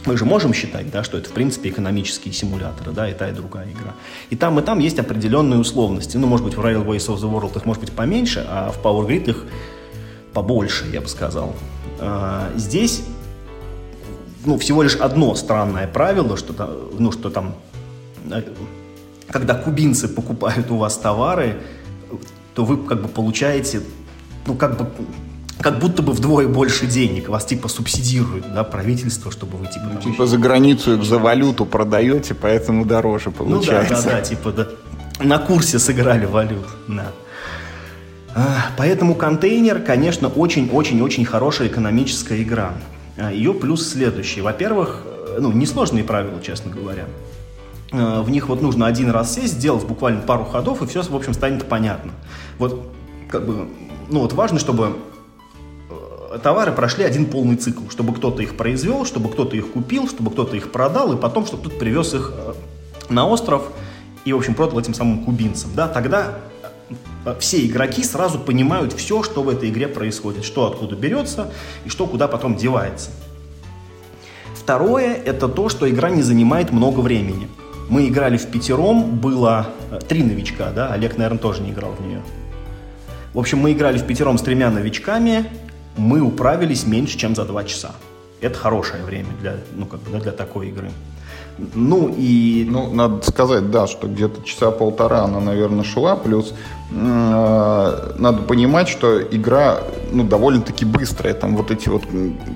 мы же можем считать, да, что это, в принципе, экономические симуляторы, да, и та, и другая игра. И там, и там есть определенные условности. Ну, может быть, в Railways of the World их может быть поменьше, а в Power Grid их побольше, я бы сказал. А, здесь ну, всего лишь одно странное правило, что, ну, что там, э, когда кубинцы покупают у вас товары, то вы как бы получаете, ну, как бы как будто бы вдвое больше денег. Вас типа субсидируют, да, правительство, чтобы вы типа... Ну, типа за границу их за валюту продаете, поэтому дороже получается. Ну да, да, да, типа да, на курсе сыграли валют, да. А, поэтому контейнер, конечно, очень-очень-очень хорошая экономическая игра. А, Ее плюс следующий. Во-первых, э, ну, несложные правила, честно говоря. А, в них вот нужно один раз сесть, сделать буквально пару ходов, и все, в общем, станет понятно. Вот, как бы, ну вот важно, чтобы товары прошли один полный цикл, чтобы кто-то их произвел, чтобы кто-то их купил, чтобы кто-то их продал, и потом, чтобы кто-то привез их э, на остров и, в общем, продал этим самым кубинцам. Да, тогда все игроки сразу понимают все, что в этой игре происходит, что откуда берется и что куда потом девается. Второе – это то, что игра не занимает много времени. Мы играли в пятером, было э, три новичка, да, Олег, наверное, тоже не играл в нее. В общем, мы играли в пятером с тремя новичками, мы управились меньше, чем за два часа. Это хорошее время для, ну, как бы, для такой игры. Ну и... Ну, надо сказать, да, что где-то часа полтора она, наверное, шла, плюс э, надо понимать, что игра, ну, довольно-таки быстрая, там вот эти вот,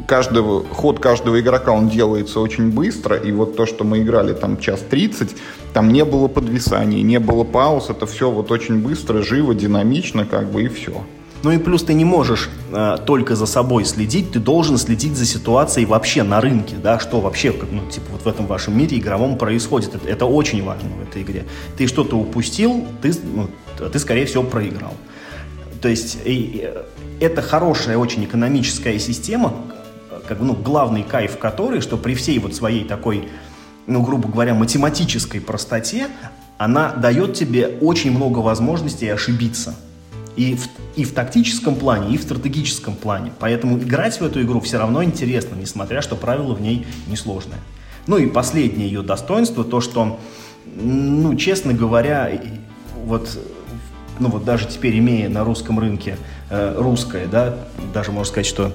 каждого, ход каждого игрока, он делается очень быстро, и вот то, что мы играли там час тридцать, там не было подвисаний, не было пауз, это все вот очень быстро, живо, динамично, как бы, и все. Ну и плюс ты не можешь э, только за собой следить, ты должен следить за ситуацией вообще на рынке, да, что вообще, ну, типа, вот в этом вашем мире игровом происходит. Это, это очень важно в этой игре. Ты что-то упустил, ты, ну, ты, скорее всего, проиграл. То есть и, и, это хорошая очень экономическая система, как, ну, главный кайф которой, что при всей вот своей такой, ну, грубо говоря, математической простоте, она дает тебе очень много возможностей ошибиться – и в, и в тактическом плане, и в стратегическом плане. Поэтому играть в эту игру все равно интересно, несмотря что правила в ней несложные. Ну и последнее ее достоинство, то что, ну, честно говоря, вот, ну вот даже теперь имея на русском рынке э, русское, да, даже можно сказать, что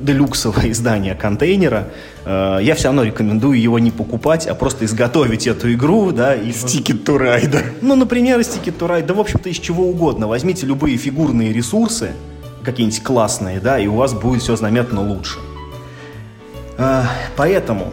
делюксовое издание контейнера, э, я все равно рекомендую его не покупать, а просто изготовить эту игру, да, из Ticket to Ride. Ну, например, из Ticket to Ride, да, в общем-то, из чего угодно. Возьмите любые фигурные ресурсы, какие-нибудь классные, да, и у вас будет все заметно лучше. Э, поэтому,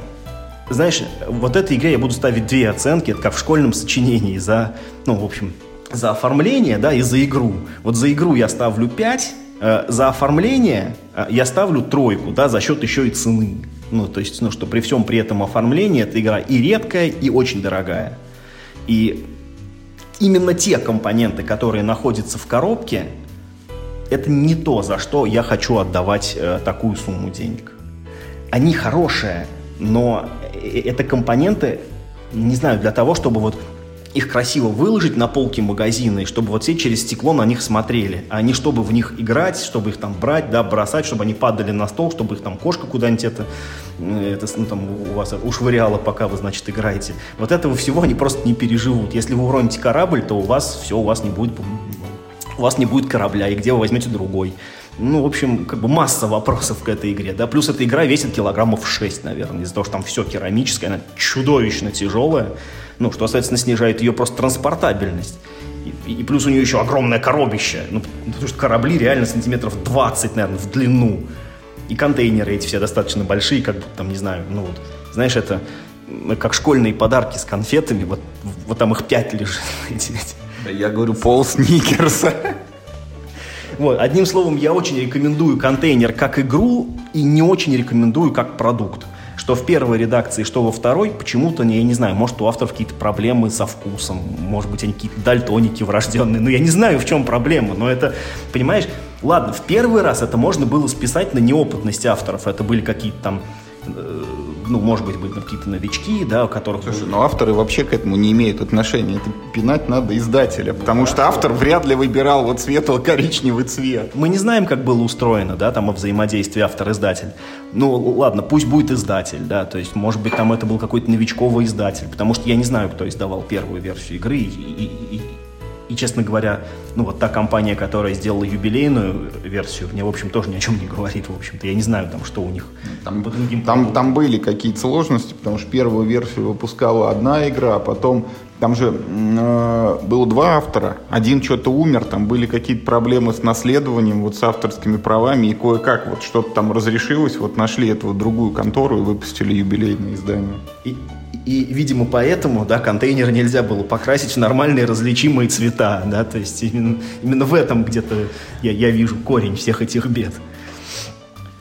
знаешь, вот этой игре я буду ставить две оценки, это как в школьном сочинении за, ну, в общем, за оформление, да, и за игру. Вот за игру я ставлю 5, Э, за оформление э, я ставлю тройку, да, за счет еще и цены. Ну, то есть, ну, что при всем при этом оформлении эта игра и редкая, и очень дорогая. И именно те компоненты, которые находятся в коробке, это не то, за что я хочу отдавать э, такую сумму денег. Они хорошие, но э, это компоненты, не знаю, для того, чтобы вот их красиво выложить на полки магазина, и чтобы вот все через стекло на них смотрели, а не чтобы в них играть, чтобы их там брать, да, бросать, чтобы они падали на стол, чтобы их там кошка куда-нибудь это, э, это ну, там у вас ушвыряла, пока вы, значит, играете. Вот этого всего они просто не переживут. Если вы уроните корабль, то у вас все, у вас не будет, у вас не будет корабля, и где вы возьмете другой? Ну, в общем, как бы масса вопросов к этой игре, да, плюс эта игра весит килограммов 6, наверное, из-за того, что там все керамическое, она чудовищно тяжелая, ну, что, соответственно, снижает ее просто транспортабельность. И, и плюс у нее еще огромное коробище. Ну, потому что корабли реально сантиметров 20, наверное, в длину. И контейнеры эти все достаточно большие, как будто там, не знаю, ну вот, знаешь, это как школьные подарки с конфетами, вот, вот там их пять лежит. Я говорю, пол сникерса. Вот, одним словом, я очень рекомендую контейнер как игру и не очень рекомендую как продукт что в первой редакции, что во второй, почему-то, я не знаю, может, у авторов какие-то проблемы со вкусом, может быть, они какие-то дальтоники врожденные, ну, я не знаю, в чем проблема, но это, понимаешь, ладно, в первый раз это можно было списать на неопытность авторов, это были какие-то там э, ну, может быть, быть какие-то новички, да, у которых... Слушай, но авторы вообще к этому не имеют отношения. Это пинать надо издателя, потому что автор вряд ли выбирал вот светло-коричневый цвет. Мы не знаем, как было устроено, да, там, о взаимодействии автор-издатель. Ну, ладно, пусть будет издатель, да, то есть, может быть, там это был какой-то новичковый издатель, потому что я не знаю, кто издавал первую версию игры, и, и, и, И, честно говоря, ну вот та компания, которая сделала юбилейную версию, мне, в общем, тоже ни о чем не говорит, в общем-то. Я не знаю, там, что у них там, по другим там, там были какие-то сложности, потому что первую версию выпускала одна игра, а потом там же э, было два автора, один что-то умер, там были какие-то проблемы с наследованием, вот с авторскими правами, и кое-как вот что-то там разрешилось, вот нашли эту вот другую контору и выпустили юбилейное издание. И, и, видимо, поэтому, да, контейнер нельзя было покрасить в нормальные различимые цвета, да, то есть именно, именно в этом где-то я, я вижу корень всех этих бед.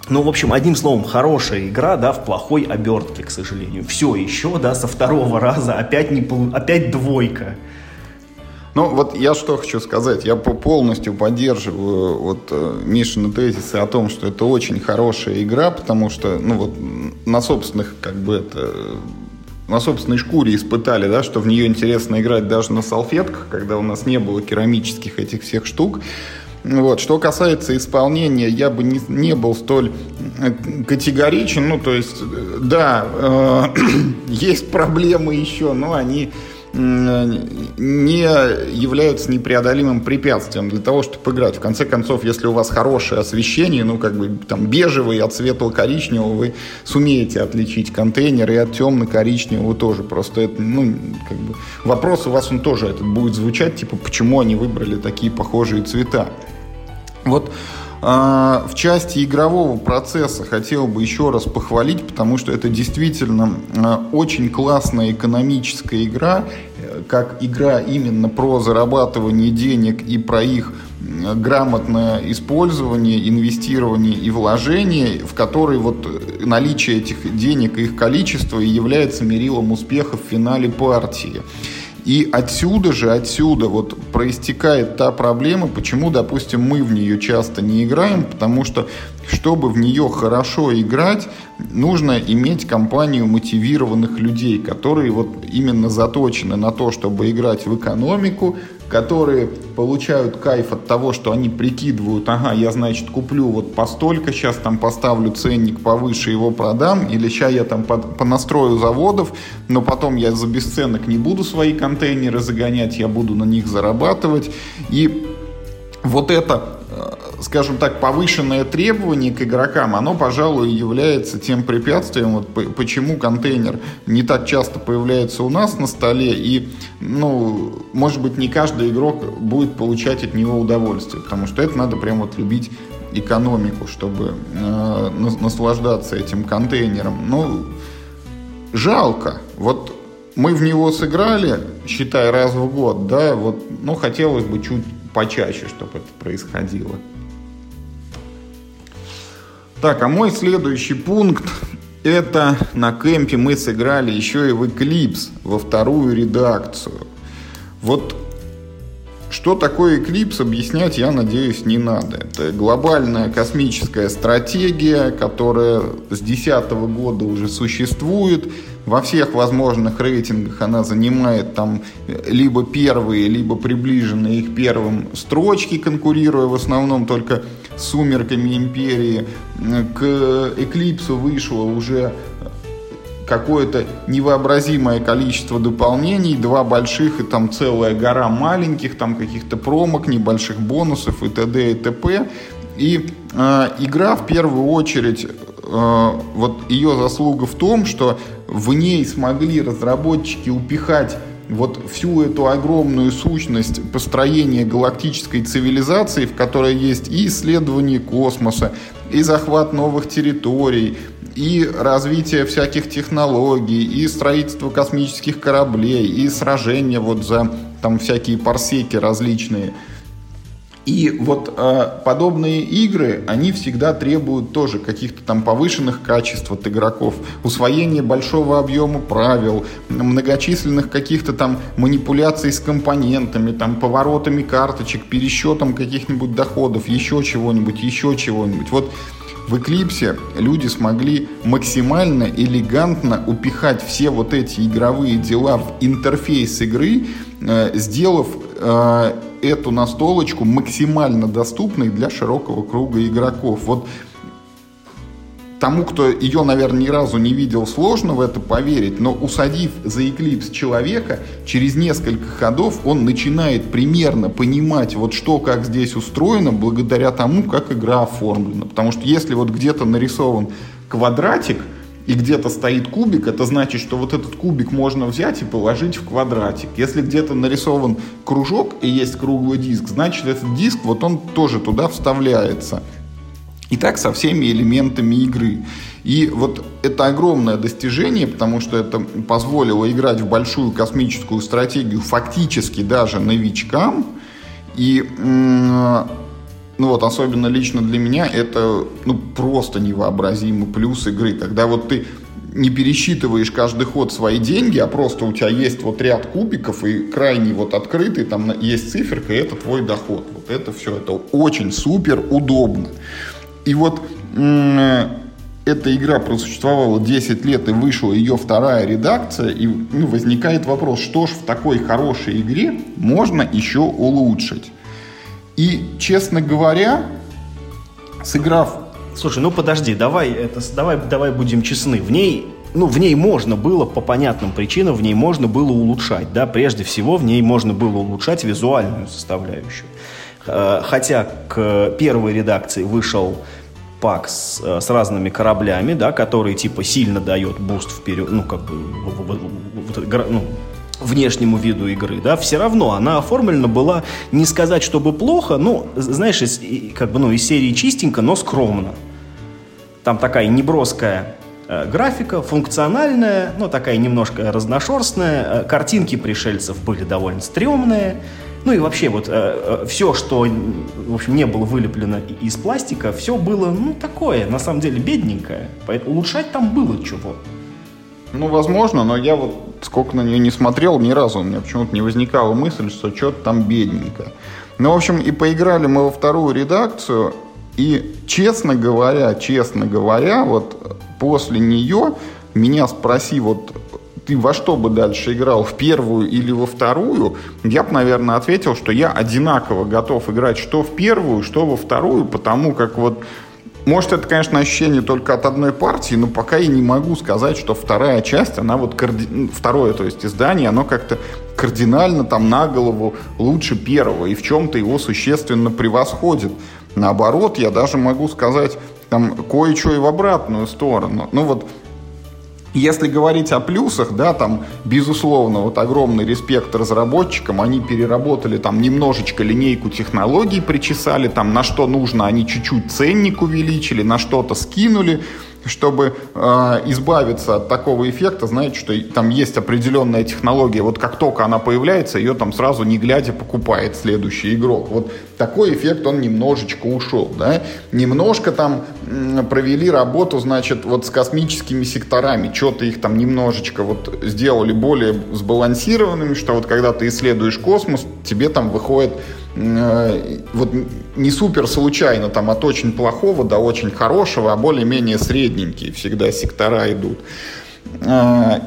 Ну, в общем, одним словом, хорошая игра, да, в плохой обертке, к сожалению. Все еще, да, со второго раза опять, не, опять двойка. Ну, вот я что хочу сказать. Я полностью поддерживаю вот э, Мишины тезисы о том, что это очень хорошая игра, потому что, ну, вот на собственных, как бы это на собственной шкуре испытали, да, что в нее интересно играть даже на салфетках, когда у нас не было керамических этих всех штук. Вот. Что касается исполнения, я бы не, не был столь э, категоричен. Ну, то есть, э, да, э, есть проблемы еще, но они не являются непреодолимым препятствием для того, чтобы играть. В конце концов, если у вас хорошее освещение, ну, как бы там бежевый от светло-коричневого, вы сумеете отличить контейнер и от темно-коричневого тоже. Просто это, ну, как бы вопрос у вас он тоже этот будет звучать, типа, почему они выбрали такие похожие цвета. Вот в части игрового процесса хотел бы еще раз похвалить, потому что это действительно а, очень классная экономическая игра, э, как игра именно про зарабатывание денег и про их грамотное использование, инвестирование и вложение, в которой вот наличие этих денег и их количество является мерилом успеха в финале партии. И отсюда же, отсюда вот проистекает та проблема, почему, допустим, мы в нее часто не играем, потому что, чтобы в нее хорошо играть, нужно иметь компанию мотивированных людей, которые вот именно заточены на то, чтобы играть в экономику, которые получают кайф от того, что они прикидывают, ага, я, значит, куплю вот по столько, сейчас там поставлю ценник повыше, его продам, или сейчас я там понастрою заводов, но потом я за бесценок не буду свои контейнеры загонять, я буду на них зарабатывать. И вот это скажем так, повышенное требование к игрокам, оно, пожалуй, является тем препятствием, вот почему контейнер не так часто появляется у нас на столе, и, ну, может быть, не каждый игрок будет получать от него удовольствие, потому что это надо прям вот любить экономику, чтобы э, наслаждаться этим контейнером. Ну, жалко. Вот мы в него сыграли, считай, раз в год, да, вот, ну, хотелось бы чуть почаще, чтобы это происходило. Так, а мой следующий пункт это на кемпе мы сыграли еще и в Eclipse, во вторую редакцию. Вот что такое Eclipse, объяснять, я надеюсь, не надо. Это глобальная космическая стратегия, которая с 2010 года уже существует. Во всех возможных рейтингах она занимает там либо первые, либо приближенные их первым строчки, конкурируя в основном только с сумерками империи. К Эклипсу вышло уже какое-то невообразимое количество дополнений, два больших и там целая гора маленьких, там каких-то промок, небольших бонусов и т.д. и т.п. И э, игра в первую очередь, э, вот ее заслуга в том, что в ней смогли разработчики упихать вот всю эту огромную сущность построения галактической цивилизации, в которой есть и исследование космоса, и захват новых территорий, и развитие всяких технологий, и строительство космических кораблей, и сражения вот за там всякие парсеки различные – и вот э, подобные игры, они всегда требуют тоже каких-то там повышенных качеств от игроков, усвоения большого объема правил, многочисленных каких-то там манипуляций с компонентами, там поворотами карточек, пересчетом каких-нибудь доходов, еще чего-нибудь, еще чего-нибудь. Вот в Эклипсе люди смогли максимально элегантно упихать все вот эти игровые дела в интерфейс игры, э, сделав э, эту настолочку максимально доступной для широкого круга игроков. Вот тому, кто ее, наверное, ни разу не видел, сложно в это поверить, но усадив за Eclipse человека, через несколько ходов он начинает примерно понимать, вот что, как здесь устроено, благодаря тому, как игра оформлена. Потому что если вот где-то нарисован квадратик, и где-то стоит кубик, это значит, что вот этот кубик можно взять и положить в квадратик. Если где-то нарисован кружок и есть круглый диск, значит этот диск, вот он тоже туда вставляется. И так со всеми элементами игры. И вот это огромное достижение, потому что это позволило играть в большую космическую стратегию фактически даже новичкам. И ну вот, особенно лично для меня, это ну, просто невообразимый плюс игры. Когда вот ты не пересчитываешь каждый ход свои деньги, а просто у тебя есть вот ряд кубиков и крайний вот открытый, там есть циферка, и это твой доход. Вот это все, это очень супер удобно. И вот эта игра просуществовала 10 лет и вышла ее вторая редакция, и ну, возникает вопрос, что ж в такой хорошей игре можно еще улучшить? И, честно говоря, сыграв... Слушай, ну подожди, давай, это, давай, давай будем честны. В ней ну, в ней можно было, по понятным причинам, в ней можно было улучшать, да, прежде всего в ней можно было улучшать визуальную составляющую. Э, хотя к первой редакции вышел пак с, э, с разными кораблями, да, который типа сильно дает буст вперед, ну, как бы, ну, внешнему виду игры, да, все равно она оформлена была, не сказать, чтобы плохо, но, знаешь, из, как бы, ну, из серии чистенько, но скромно. Там такая неброская э, графика, функциональная, но такая немножко разношерстная, э, картинки пришельцев были довольно стрёмные, ну и вообще вот э, все, что, в общем, не было вылеплено из пластика, все было, ну, такое, на самом деле, бедненькое. Поэтому улучшать там было чего. Ну, возможно, но я вот сколько на нее не смотрел, ни разу у меня почему-то не возникала мысль, что что-то там бедненько. Ну, в общем, и поиграли мы во вторую редакцию, и, честно говоря, честно говоря, вот после нее меня спроси, вот ты во что бы дальше играл, в первую или во вторую, я бы, наверное, ответил, что я одинаково готов играть что в первую, что во вторую, потому как вот может, это, конечно, ощущение только от одной партии, но пока я не могу сказать, что вторая часть, она вот, карди... Ну, второе, то есть издание, оно как-то кардинально там на голову лучше первого, и в чем-то его существенно превосходит. Наоборот, я даже могу сказать там кое-что и в обратную сторону. Ну вот если говорить о плюсах, да, там, безусловно, вот огромный респект разработчикам, они переработали там немножечко линейку технологий, причесали, там, на что нужно, они чуть-чуть ценник увеличили, на что-то скинули, чтобы э, избавиться от такого эффекта, знаете, что там есть определенная технология, вот как только она появляется, ее там сразу не глядя покупает следующий игрок. Вот такой эффект, он немножечко ушел, да. Немножко там м, провели работу, значит, вот с космическими секторами, что-то их там немножечко вот сделали более сбалансированными, что вот когда ты исследуешь космос, тебе там выходит вот не супер случайно там от очень плохого до очень хорошего, а более-менее средненькие всегда сектора идут. Э,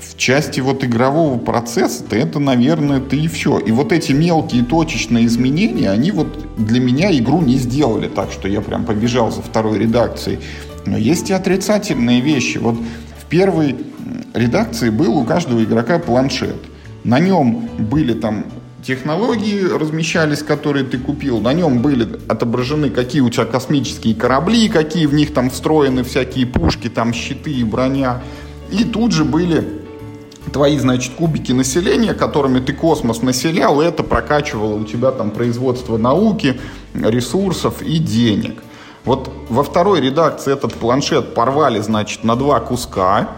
в части вот игрового процесса-то это, наверное, это и все. И вот эти мелкие точечные изменения, они вот для меня игру не сделали так, что я прям побежал за второй редакцией. Но есть и отрицательные вещи. Вот в первой редакции был у каждого игрока планшет. На нем были там технологии размещались, которые ты купил. На нем были отображены, какие у тебя космические корабли, какие в них там встроены всякие пушки, там щиты и броня. И тут же были твои, значит, кубики населения, которыми ты космос населял, и это прокачивало у тебя там производство науки, ресурсов и денег. Вот во второй редакции этот планшет порвали, значит, на два куска.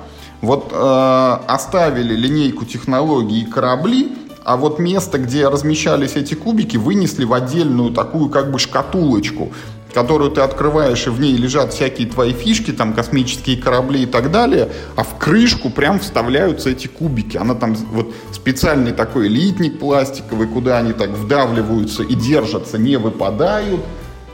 Вот э, оставили линейку технологий и корабли, а вот место, где размещались эти кубики, вынесли в отдельную такую как бы шкатулочку, которую ты открываешь, и в ней лежат всякие твои фишки, там космические корабли и так далее, а в крышку прям вставляются эти кубики. Она там вот специальный такой литник пластиковый, куда они так вдавливаются и держатся, не выпадают.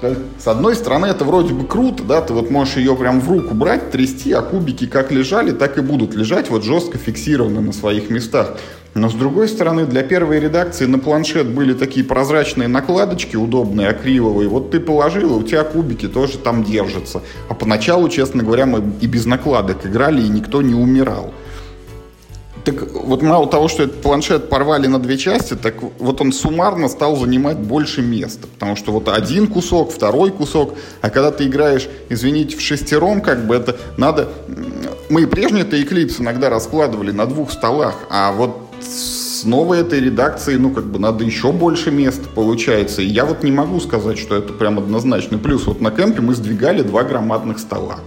С одной стороны, это вроде бы круто, да, ты вот можешь ее прям в руку брать, трясти, а кубики как лежали, так и будут лежать вот жестко фиксированы на своих местах. Но с другой стороны, для первой редакции на планшет были такие прозрачные накладочки удобные, акриловые. Вот ты положил, и у тебя кубики тоже там держатся. А поначалу, честно говоря, мы и без накладок играли, и никто не умирал. Так вот мало того, что этот планшет порвали на две части, так вот он суммарно стал занимать больше места. Потому что вот один кусок, второй кусок, а когда ты играешь, извините, в шестером, как бы это надо... Мы и прежние-то Eclipse иногда раскладывали на двух столах, а вот с новой этой редакцией, ну, как бы надо еще больше места получается. И я вот не могу сказать, что это прям однозначный плюс. Вот на кемпе мы сдвигали два громадных стола.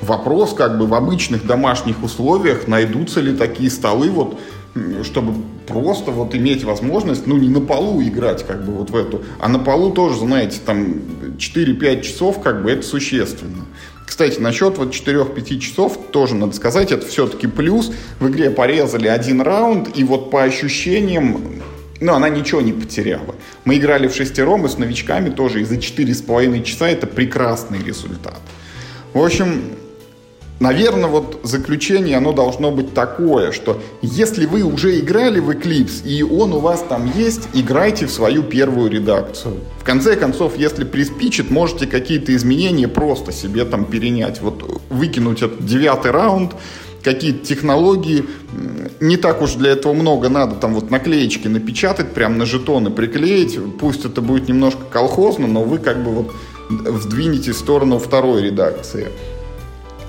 Вопрос, как бы в обычных домашних условиях, найдутся ли такие столы, вот, чтобы просто вот иметь возможность, ну, не на полу играть, как бы, вот в эту, а на полу тоже, знаете, там, 4-5 часов, как бы, это существенно. Кстати, насчет вот 4-5 часов тоже надо сказать, это все-таки плюс. В игре порезали один раунд, и вот по ощущениям, ну, она ничего не потеряла. Мы играли в шестером и с новичками тоже, и за 4,5 часа это прекрасный результат. В общем, Наверное, вот заключение, оно должно быть такое, что если вы уже играли в Eclipse, и он у вас там есть, играйте в свою первую редакцию. В конце концов, если приспичит, можете какие-то изменения просто себе там перенять. Вот выкинуть этот девятый раунд, какие-то технологии, не так уж для этого много надо, там вот наклеечки напечатать, прям на жетоны приклеить, пусть это будет немножко колхозно, но вы как бы вот вдвинете в сторону второй редакции.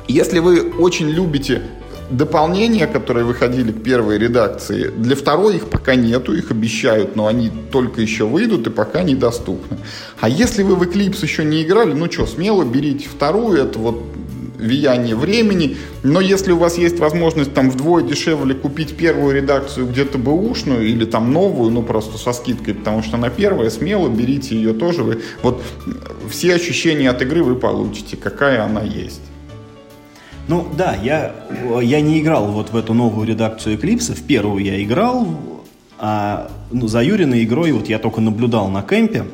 Если вы очень любите дополнения, которые выходили к первой редакции, для второй их пока нету, их обещают, но они только еще выйдут и пока недоступны. А если вы в Eclipse еще не играли, ну что, смело берите вторую, это вот влияние времени, но если у вас есть возможность там вдвое дешевле купить первую редакцию где-то бэушную или там новую, ну просто со скидкой, потому что она первая, смело берите ее тоже. Вы, вот все ощущения от игры вы получите, какая она есть. Ну да, я, я не играл вот в эту новую редакцию Eclipse. В первую я играл, а ну, за Юриной игрой вот я только наблюдал на кемпе.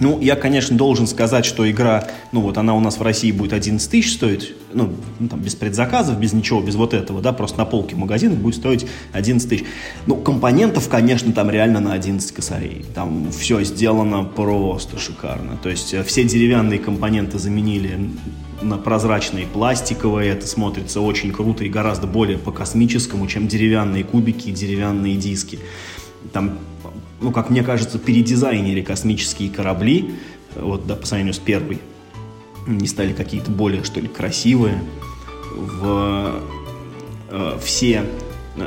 Ну, я, конечно, должен сказать, что игра, ну вот она у нас в России будет 11 тысяч стоить, ну, ну, там, без предзаказов, без ничего, без вот этого, да, просто на полке магазина будет стоить 11 тысяч. Ну, компонентов, конечно, там реально на 11 косарей. Там все сделано просто шикарно. То есть э, все деревянные компоненты заменили на прозрачные пластиковые. Это смотрится очень круто и гораздо более по-космическому, чем деревянные кубики и деревянные диски. Там, ну, как мне кажется, передизайнили космические корабли, вот, да, по сравнению с первой. Не стали какие-то более, что ли, красивые. В, э, все,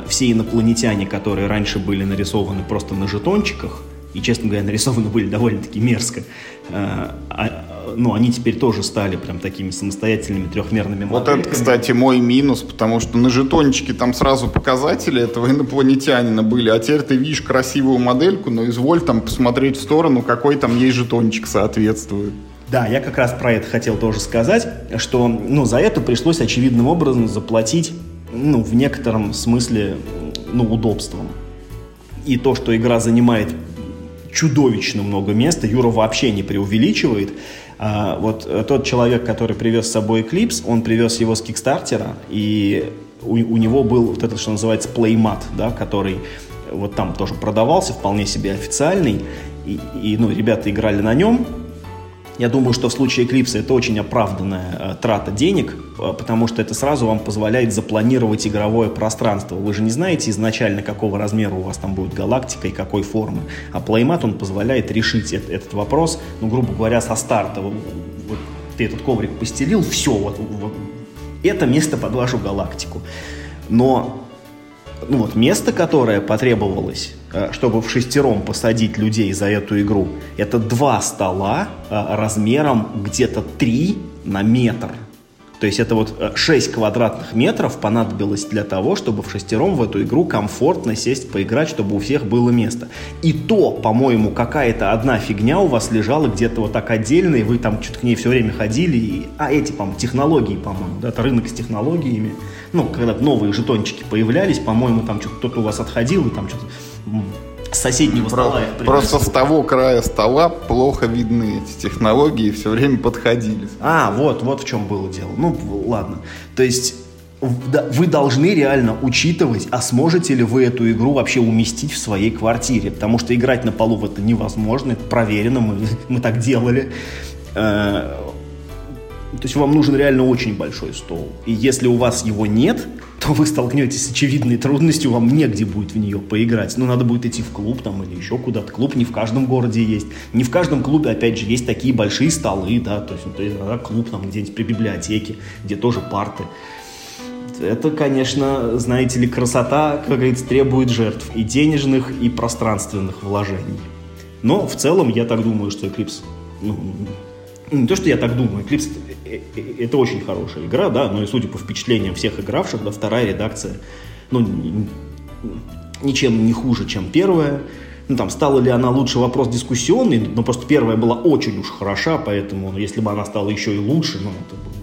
все инопланетяне, которые раньше были нарисованы просто на жетончиках, и, честно говоря, нарисованы были довольно-таки мерзко, э, а, ну, они теперь тоже стали прям такими самостоятельными трехмерными модельками. Вот это, кстати, мой минус, потому что на жетончике там сразу показатели этого инопланетянина были, а теперь ты видишь красивую модельку, но изволь там посмотреть в сторону, какой там ей жетончик соответствует. Да, я как раз про это хотел тоже сказать, что ну, за это пришлось очевидным образом заплатить ну, в некотором смысле ну, удобством. И то, что игра занимает чудовищно много места, Юра вообще не преувеличивает, а, вот э, тот человек, который привез с собой Eclipse, он привез его с Кикстартера, и у, у него был вот это, что называется, Playmat, да, который вот там тоже продавался, вполне себе официальный, и, и ну, ребята играли на нем, я думаю, что в случае Eclipse это очень оправданная э, трата денег, э, потому что это сразу вам позволяет запланировать игровое пространство. Вы же не знаете изначально, какого размера у вас там будет галактика и какой формы. А Playmat, он позволяет решить этот, этот вопрос, ну, грубо говоря, со старта. Вот, ты этот коврик постелил, все, вот, вот это место под вашу галактику. Но ну вот место, которое потребовалось, э, чтобы в шестером посадить людей за эту игру, это два стола э, размером где-то 3 на метр. То есть это вот 6 э, квадратных метров понадобилось для того, чтобы в шестером в эту игру комфортно сесть, поиграть, чтобы у всех было место. И то, по-моему, какая-то одна фигня у вас лежала где-то вот так отдельно, и вы там что-то к ней все время ходили. И... А эти, по-моему, технологии, по-моему, да, это рынок с технологиями ну, когда новые жетончики появлялись, по-моему, там что-то кто-то у вас отходил, и там что-то с соседнего Про- стола их Просто с того края стола плохо видны эти технологии, все время подходили. А, вот, вот в чем было дело. Ну, ладно. То есть вы должны реально учитывать, а сможете ли вы эту игру вообще уместить в своей квартире. Потому что играть на полу в это невозможно, это проверено, мы, мы так делали. То есть вам нужен реально очень большой стол. И если у вас его нет, то вы столкнетесь с очевидной трудностью, вам негде будет в нее поиграть. Ну, надо будет идти в клуб там или еще куда-то. Клуб не в каждом городе есть. Не в каждом клубе, опять же, есть такие большие столы, да, то есть, ну, то есть иногда клуб там где-нибудь при библиотеке, где тоже парты. Это, конечно, знаете ли, красота, как говорится, требует жертв и денежных, и пространственных вложений. Но в целом я так думаю, что Eclipse, ну, не то, что я так думаю, Eclipse э, э, это очень хорошая игра, да, но и судя по впечатлениям всех игравших, да, вторая редакция, ну, ничем не хуже, чем первая. Ну, там, стала ли она лучше, вопрос дискуссионный, но просто первая была очень уж хороша, поэтому, ну, если бы она стала еще и лучше, ну, это было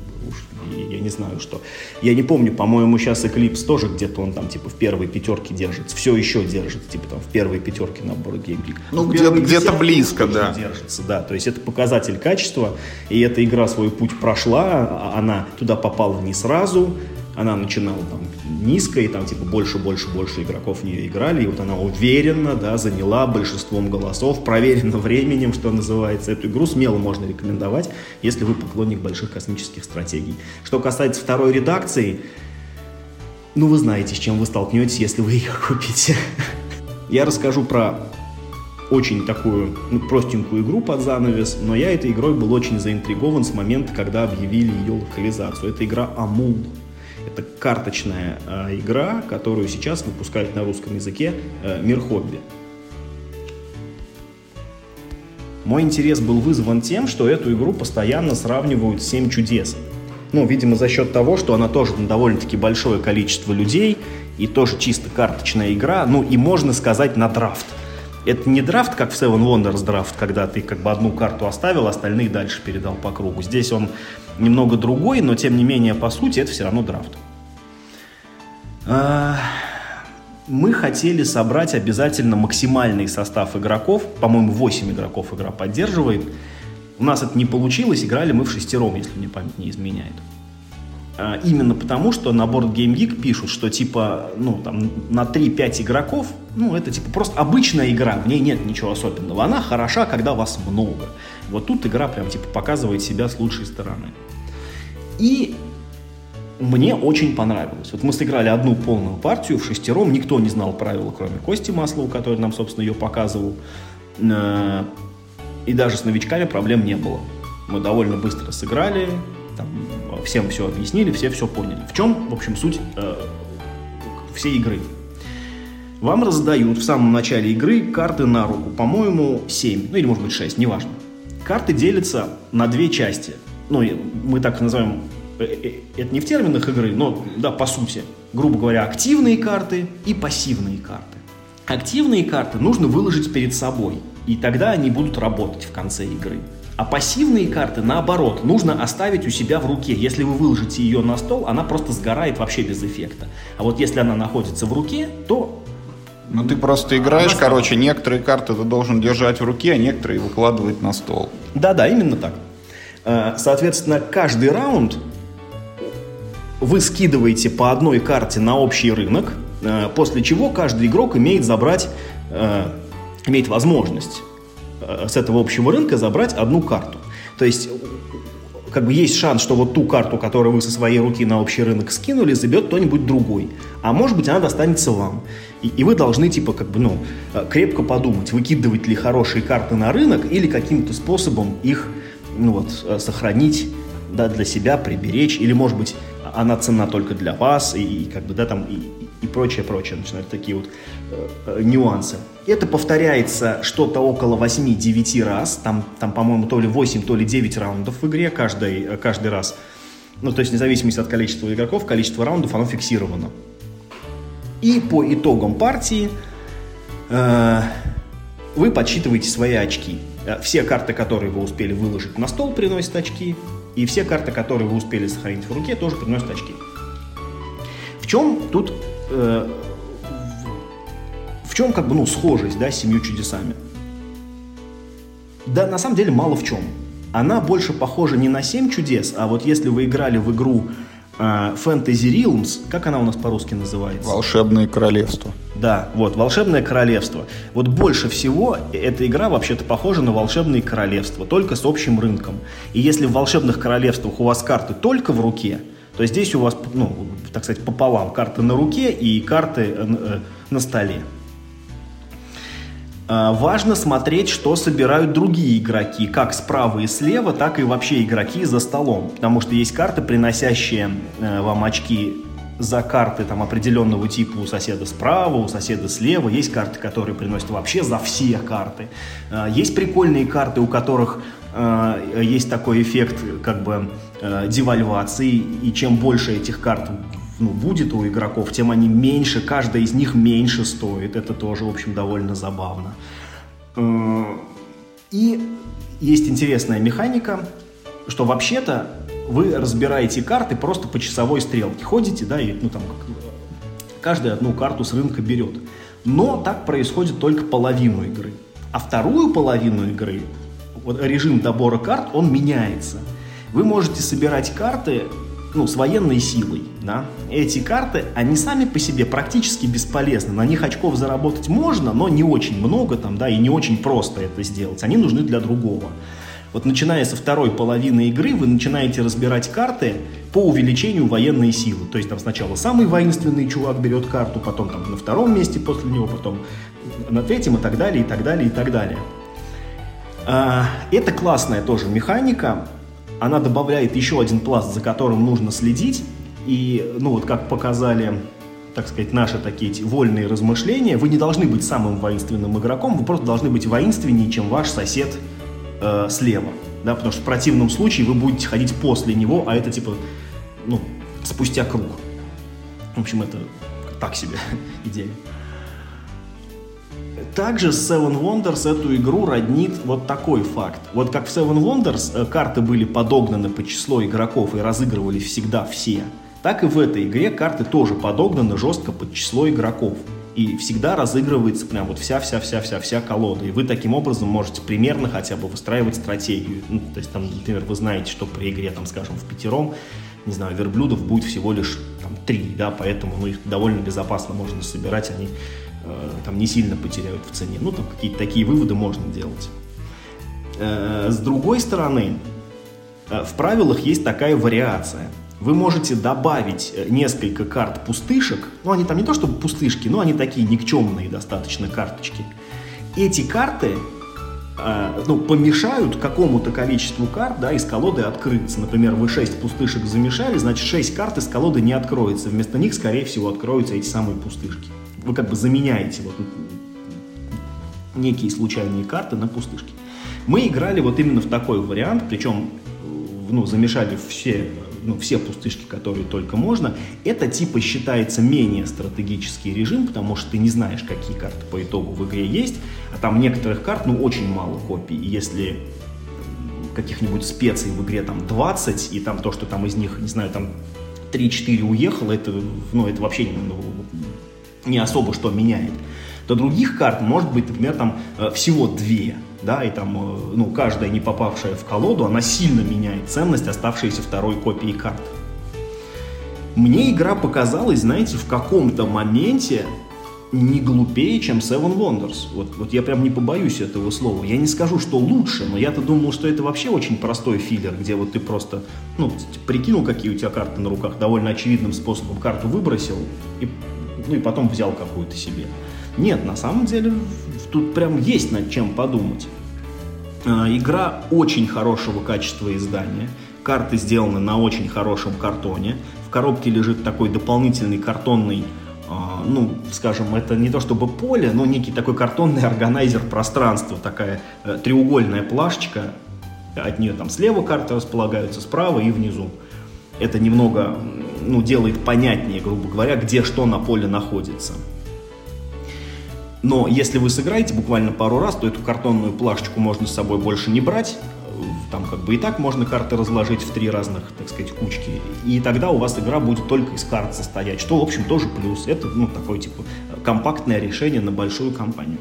я, не знаю, что. Я не помню, по-моему, сейчас Eclipse тоже где-то он там, типа, в первой пятерке держится, все еще держится, типа, там, в первой пятерке набора Game Geek. Ну, где-то- где-то близко, да. держится, да, то есть это показатель качества, и эта игра свой путь прошла, а- она туда попала не сразу, она начинала там низко, и там типа больше, больше, больше игроков в нее играли, и вот она уверенно, да, заняла большинством голосов, проверено временем, что называется. Эту игру смело можно рекомендовать, если вы поклонник больших космических стратегий. Что касается второй редакции, ну вы знаете, с чем вы столкнетесь, если вы ее купите. Я расскажу про очень такую ну, простенькую игру под занавес, но я этой игрой был очень заинтригован с момента, когда объявили ее локализацию. Это игра Амул. Это карточная э, игра, которую сейчас выпускают на русском языке э, Мир Хобби. Мой интерес был вызван тем, что эту игру постоянно сравнивают с «Семь чудес». Ну, видимо, за счет того, что она тоже на довольно-таки большое количество людей, и тоже чисто карточная игра, ну, и можно сказать на драфт. Это не драфт, как в Seven Wonders драфт, когда ты как бы одну карту оставил, остальные дальше передал по кругу. Здесь он немного другой, но тем не менее, по сути, это все равно драфт. А, Мы хотели собрать обязательно максимальный состав игроков. По-моему, 8 игроков игра поддерживает. У нас это не получилось, играли мы в шестером, если мне память не изменяет. А, Именно потому, что на борт Game Geek пишут, что типа, ну, там, на 3-5 игроков, ну, это типа просто обычная игра, в ней нет ничего особенного. Она хороша, когда вас много. Вот тут игра прям типа показывает себя с лучшей стороны. И мне очень понравилось. Вот мы сыграли одну полную партию в шестером, никто не знал правила, кроме Кости Маслова, который нам, собственно, ее показывал. Э, И даже с новичками проблем не было. Мы довольно быстро сыграли, там, всем все объяснили, все все поняли. В чем, в общем, суть э, всей игры? Вам раздают в самом начале игры карты на руку, по-моему, 7, ну или может быть 6, неважно. Карты делятся на две части. Ну, мы так называем, э, э, это не в терминах игры, но да, по сути. Грубо говоря, активные карты и пассивные карты. Активные карты нужно выложить перед собой, и тогда они будут работать в конце игры. А пассивные карты, наоборот, нужно оставить у себя в руке. Если вы выложите ее на стол, она просто сгорает вообще без эффекта. А вот если она находится в руке, то Ну, ты просто играешь, короче, некоторые карты ты должен держать в руке, а некоторые выкладывать на стол. Да-да, именно так. Э, Соответственно, каждый раунд вы скидываете по одной карте на общий рынок, э, после чего каждый игрок имеет забрать, э, имеет возможность с этого общего рынка забрать одну карту. То есть как бы есть шанс, что вот ту карту, которую вы со своей руки на общий рынок скинули, заберет кто-нибудь другой. А может быть, она достанется вам. И, и вы должны, типа, как бы, ну, э, крепко подумать, выкидывать ли хорошие карты на рынок или каким-то способом их, ну вот, э, сохранить, да, для себя, приберечь. Или, может быть, она цена только для вас, и, и как бы, да, там, и, и прочее, прочее. Начинают такие вот э, нюансы. Это повторяется что-то около 8-9 раз. Там, там, по-моему, то ли 8, то ли 9 раундов в игре каждый, э, каждый раз. Ну, то есть, вне зависимости от количества игроков, количество раундов, оно фиксировано. И по итогам партии э, вы подсчитываете свои очки. Э, Все карты, которые вы успели выложить на стол, приносят очки. И все карты, которые вы успели сохранить в руке, тоже приносят очки. В чем тут, э, в, чем как бы, ну, схожесть, да, с семью чудесами? Да, на самом деле мало в чем. Она больше похожа не на семь чудес, а вот если вы играли в игру э, Fantasy Realms, как она у нас по-русски называется? Волшебное королевство. Да, вот, Волшебное королевство. Вот больше всего эта игра вообще-то похожа на Волшебные королевства, только с общим рынком. И если в Волшебных королевствах у вас карты только в руке, то здесь у вас, ну, так сказать, пополам. Карты на руке и карты э, э, на столе. А, важно смотреть, что собирают другие игроки, как справа и слева, так и вообще игроки за столом. Потому что есть карты, приносящие э, вам очки за карты там, определенного типа у соседа справа, у соседа слева. Есть карты, которые приносят вообще за все карты. А, есть прикольные карты, у которых э, есть такой эффект как бы э, девальвации. И чем больше этих карт ну, будет у игроков, тем они меньше, каждая из них меньше стоит. Это тоже, в общем, довольно забавно. Э, и есть интересная механика, что вообще-то вы разбираете карты просто по часовой стрелке. Ходите, да, и ну, там, каждая одну карту с рынка берет. Но так происходит только половину игры. А вторую половину игры, вот режим добора карт, он меняется. Вы можете собирать карты ну, с военной силой, да, эти карты, они сами по себе практически бесполезны. На них очков заработать можно, но не очень много там, да, и не очень просто это сделать. Они нужны для другого. Вот начиная со второй половины игры вы начинаете разбирать карты по увеличению военной силы. То есть там сначала самый воинственный чувак берет карту, потом там на втором месте после него, потом на третьем и так далее, и так далее, и так далее. А, это классная тоже механика, она добавляет еще один пласт, за которым нужно следить. И, ну вот как показали, так сказать, наши такие вольные размышления, вы не должны быть самым воинственным игроком, вы просто должны быть воинственнее, чем ваш сосед э, слева. Да, потому что в противном случае вы будете ходить после него, а это типа, ну, спустя круг. В общем, это так себе идея. Также Seven Wonders эту игру роднит вот такой факт. Вот как в Seven Wonders э, карты были подогнаны по числу игроков и разыгрывались всегда все, так и в этой игре карты тоже подогнаны жестко под число игроков. И всегда разыгрывается прям вот вся-вся-вся-вся-вся колода. И вы таким образом можете примерно хотя бы выстраивать стратегию. Ну, то есть, там, например, вы знаете, что при игре, там, скажем, в пятером, не знаю, верблюдов будет всего лишь там, три, да, поэтому ну, их довольно безопасно можно собирать, они там не сильно потеряют в цене. Ну, там какие-то такие выводы можно делать. Э, с другой стороны, э, в правилах есть такая вариация. Вы можете добавить несколько карт пустышек, ну, они там не то чтобы пустышки, но они такие никчемные достаточно карточки. Эти карты ну, помешают какому-то количеству карт да, из колоды открыться. Например, вы 6 пустышек замешали, значит 6 карт из колоды не откроется. Вместо них, скорее всего, откроются эти самые пустышки вы как бы заменяете вот некие случайные карты на пустышки. Мы играли вот именно в такой вариант, причем ну, замешали все, ну, все пустышки, которые только можно. Это типа считается менее стратегический режим, потому что ты не знаешь, какие карты по итогу в игре есть, а там некоторых карт, ну, очень мало копий. И если каких-нибудь специй в игре там 20, и там то, что там из них, не знаю, там 3-4 уехало, это, ну, это вообще ну, не особо что меняет, то других карт может быть, например, там э, всего две, да, и там, э, ну, каждая не попавшая в колоду, она сильно меняет ценность оставшейся второй копии карт. Мне игра показалась, знаете, в каком-то моменте не глупее, чем Seven Wonders. Вот, вот я прям не побоюсь этого слова. Я не скажу, что лучше, но я-то думал, что это вообще очень простой филлер, где вот ты просто, ну, прикинул, какие у тебя карты на руках, довольно очевидным способом карту выбросил и ну и потом взял какую-то себе. Нет, на самом деле тут прям есть над чем подумать. А, игра очень хорошего качества издания. Карты сделаны на очень хорошем картоне. В коробке лежит такой дополнительный картонный, а, ну, скажем, это не то чтобы поле, но некий такой картонный органайзер пространства, такая э, треугольная плашечка. От нее там слева карты располагаются, справа и внизу. Это немного ну, делает понятнее, грубо говоря, где что на поле находится. Но если вы сыграете буквально пару раз, то эту картонную плашечку можно с собой больше не брать. Там как бы и так можно карты разложить в три разных, так сказать, кучки. И тогда у вас игра будет только из карт состоять, что, в общем, тоже плюс. Это, ну, такой, типа, компактное решение на большую компанию.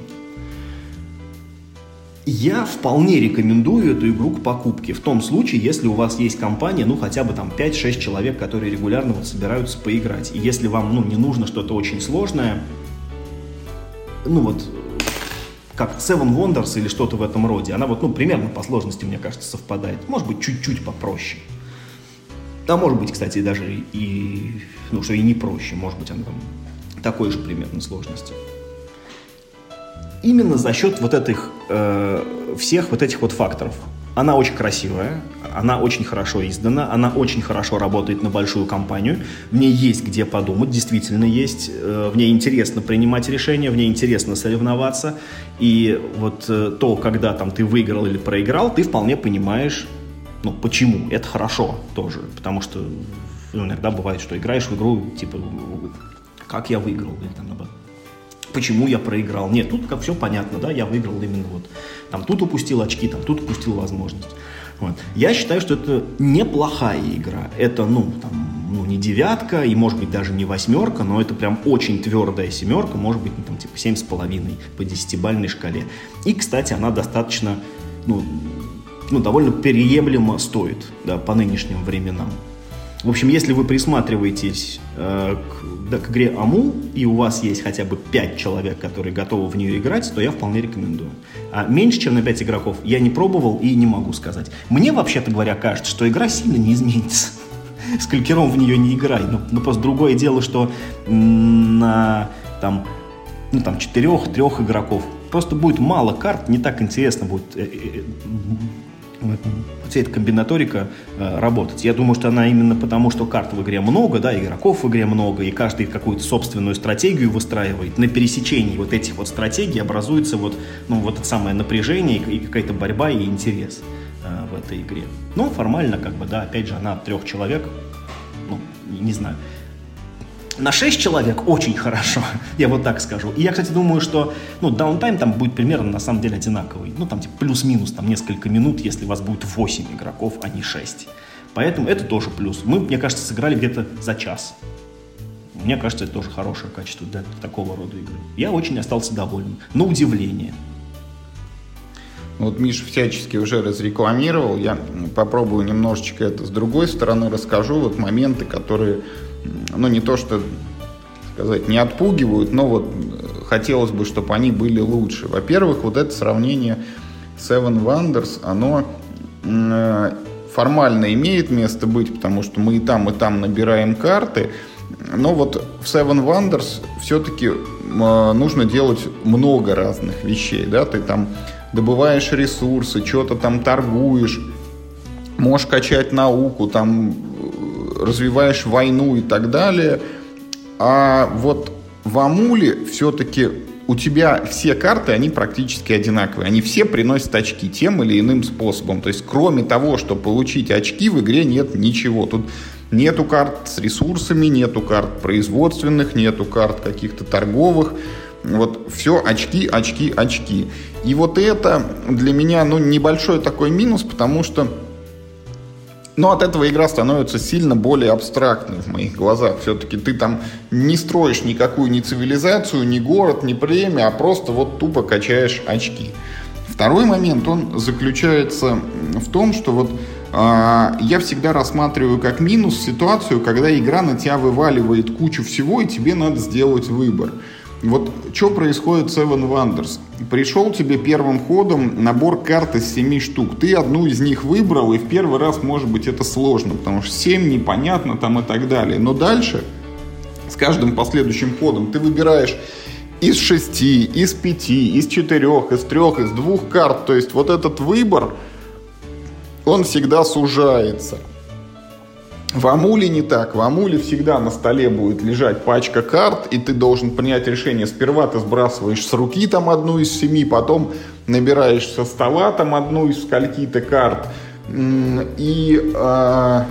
Я вполне рекомендую эту игру к покупке. В том случае, если у вас есть компания, ну, хотя бы там 5-6 человек, которые регулярно вот собираются поиграть. И если вам, ну, не нужно что-то очень сложное, ну, вот, как Seven Wonders или что-то в этом роде, она вот, ну, примерно по сложности, мне кажется, совпадает. Может быть, чуть-чуть попроще. А может быть, кстати, даже и, ну, что и не проще. Может быть, она там такой же примерно сложности именно за счет вот этих, э, всех вот этих вот факторов. Она очень красивая, она очень хорошо издана, она очень хорошо работает на большую компанию, в ней есть где подумать, действительно есть, э, в ней интересно принимать решения, в ней интересно соревноваться, и вот э, то, когда там ты выиграл или проиграл, ты вполне понимаешь, ну, почему, это хорошо тоже, потому что ну, иногда бывает, что играешь в игру, типа, как я выиграл, или там, наоборот, почему я проиграл. Нет, тут как все понятно, да, я выиграл именно вот. Там тут упустил очки, там тут упустил возможность. Вот. Я считаю, что это неплохая игра. Это, ну, там, ну, не девятка и, может быть, даже не восьмерка, но это прям очень твердая семерка, может быть, ну, там, типа, семь с половиной по десятибальной шкале. И, кстати, она достаточно, ну, ну, довольно переемлемо стоит, да, по нынешним временам. В общем, если вы присматриваетесь э, к, да, к игре АМУ, и у вас есть хотя бы 5 человек, которые готовы в нее играть, то я вполне рекомендую. А меньше, чем на 5 игроков, я не пробовал и не могу сказать. Мне, вообще-то говоря, кажется, что игра сильно не изменится. С калькером в нее не играй. Но, но просто другое дело, что на там, ну, там, четырех-трех игроков просто будет мало карт, не так интересно будет э, э, вся эта комбинаторика э, работать. Я думаю, что она именно потому, что карт в игре много, да, игроков в игре много, и каждый какую-то собственную стратегию выстраивает. На пересечении вот этих вот стратегий образуется вот, ну, вот это самое напряжение и какая-то борьба и интерес э, в этой игре. Но формально, как бы, да, опять же, она от трех человек, ну, не знаю, на 6 человек очень хорошо, я вот так скажу. И я, кстати, думаю, что ну, даунтайм там будет примерно на самом деле одинаковый. Ну, там типа плюс-минус там несколько минут, если у вас будет 8 игроков, а не 6. Поэтому это тоже плюс. Мы, мне кажется, сыграли где-то за час. Мне кажется, это тоже хорошее качество для такого рода игры. Я очень остался доволен. На удивление. Вот Миша всячески уже разрекламировал. Я попробую немножечко это с другой стороны расскажу. Вот моменты, которые ну не то что сказать, не отпугивают, но вот хотелось бы, чтобы они были лучше. Во-первых, вот это сравнение Seven Wonders, оно э, формально имеет место быть, потому что мы и там, и там набираем карты, но вот в Seven Wonders все-таки э, нужно делать много разных вещей, да, ты там добываешь ресурсы, что-то там торгуешь, можешь качать науку, там развиваешь войну и так далее. А вот в Амуле все-таки у тебя все карты, они практически одинаковые. Они все приносят очки тем или иным способом. То есть, кроме того, что получить очки, в игре нет ничего. Тут нету карт с ресурсами, нету карт производственных, нету карт каких-то торговых. Вот все очки, очки, очки. И вот это для меня, ну, небольшой такой минус, потому что но от этого игра становится сильно более абстрактной в моих глазах. Все-таки ты там не строишь никакую ни цивилизацию, ни город, ни премию, а просто вот тупо качаешь очки. Второй момент, он заключается в том, что вот э, я всегда рассматриваю как минус ситуацию, когда игра на тебя вываливает кучу всего, и тебе надо сделать выбор. Вот что происходит с Seven Wonders? Пришел тебе первым ходом набор карт из 7 штук. Ты одну из них выбрал, и в первый раз, может быть, это сложно, потому что 7 непонятно там и так далее. Но дальше, с каждым последующим ходом, ты выбираешь из 6, из 5, из 4, из 3, из 2 карт. То есть вот этот выбор, он всегда сужается. В Амуле не так. В Амуле всегда на столе будет лежать пачка карт, и ты должен принять решение. Сперва ты сбрасываешь с руки там одну из семи, потом набираешь со стола там одну из скольки-то карт. И э,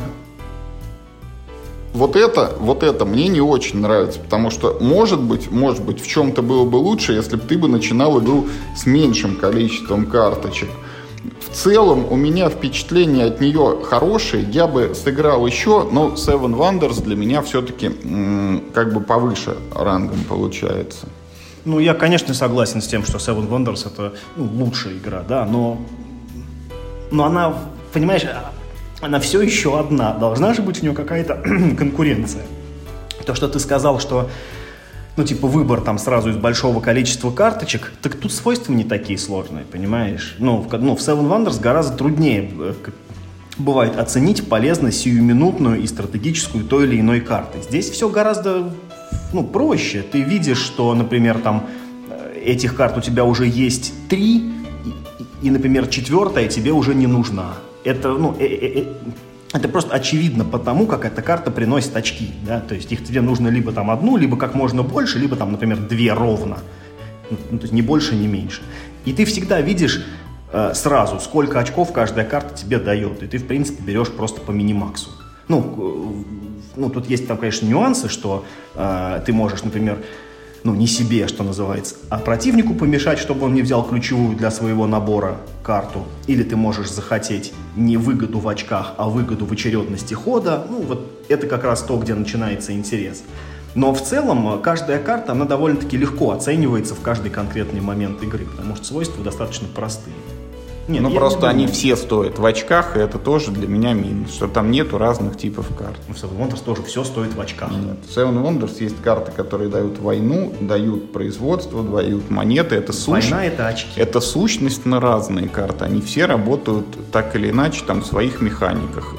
вот это, вот это мне не очень нравится, потому что, может быть, может быть, в чем-то было бы лучше, если бы ты бы начинал игру с меньшим количеством карточек в целом у меня впечатление от нее хорошее. Я бы сыграл еще, но Seven Wonders для меня все-таки как бы повыше рангом получается. Ну, я, конечно, согласен с тем, что Seven Wonders это ну, лучшая игра, да, но, но она, понимаешь, она все еще одна. Должна же быть у нее какая-то конкуренция. То, что ты сказал, что ну, типа, выбор там сразу из большого количества карточек, так тут свойства не такие сложные, понимаешь? Ну, в, ну, в Seven Wonders гораздо труднее э, бывает оценить полезность сиюминутную и стратегическую той или иной карты. Здесь все гораздо ну, проще. Ты видишь, что, например, там э, этих карт у тебя уже есть три, и, и например, четвертая тебе уже не нужна. Это, ну, э -э -э это просто очевидно потому, как эта карта приносит очки. Да? То есть их тебе нужно либо там одну, либо как можно больше, либо там, например, две ровно. Ну, то есть ни больше, ни меньше. И ты всегда видишь э, сразу, сколько очков каждая карта тебе дает. И ты, в принципе, берешь просто по минимаксу. Ну, ну тут есть там, конечно, нюансы, что э, ты можешь, например, ну, не себе, что называется, а противнику помешать, чтобы он не взял ключевую для своего набора карту. Или ты можешь захотеть не выгоду в очках, а выгоду в очередности хода. Ну, вот это как раз то, где начинается интерес. Но в целом каждая карта, она довольно-таки легко оценивается в каждый конкретный момент игры, потому что свойства достаточно простые. Нет, ну просто они все стоят в очках, и это тоже для меня минус, что там нету разных типов карт. Ну, в Seven Wonders тоже все стоит в очках. Нет, в Seven Wonders есть карты, которые дают войну, дают производство, дают монеты. Это сущность. Война это очки. Это сущность на разные карты. Они все работают так или иначе там в своих механиках.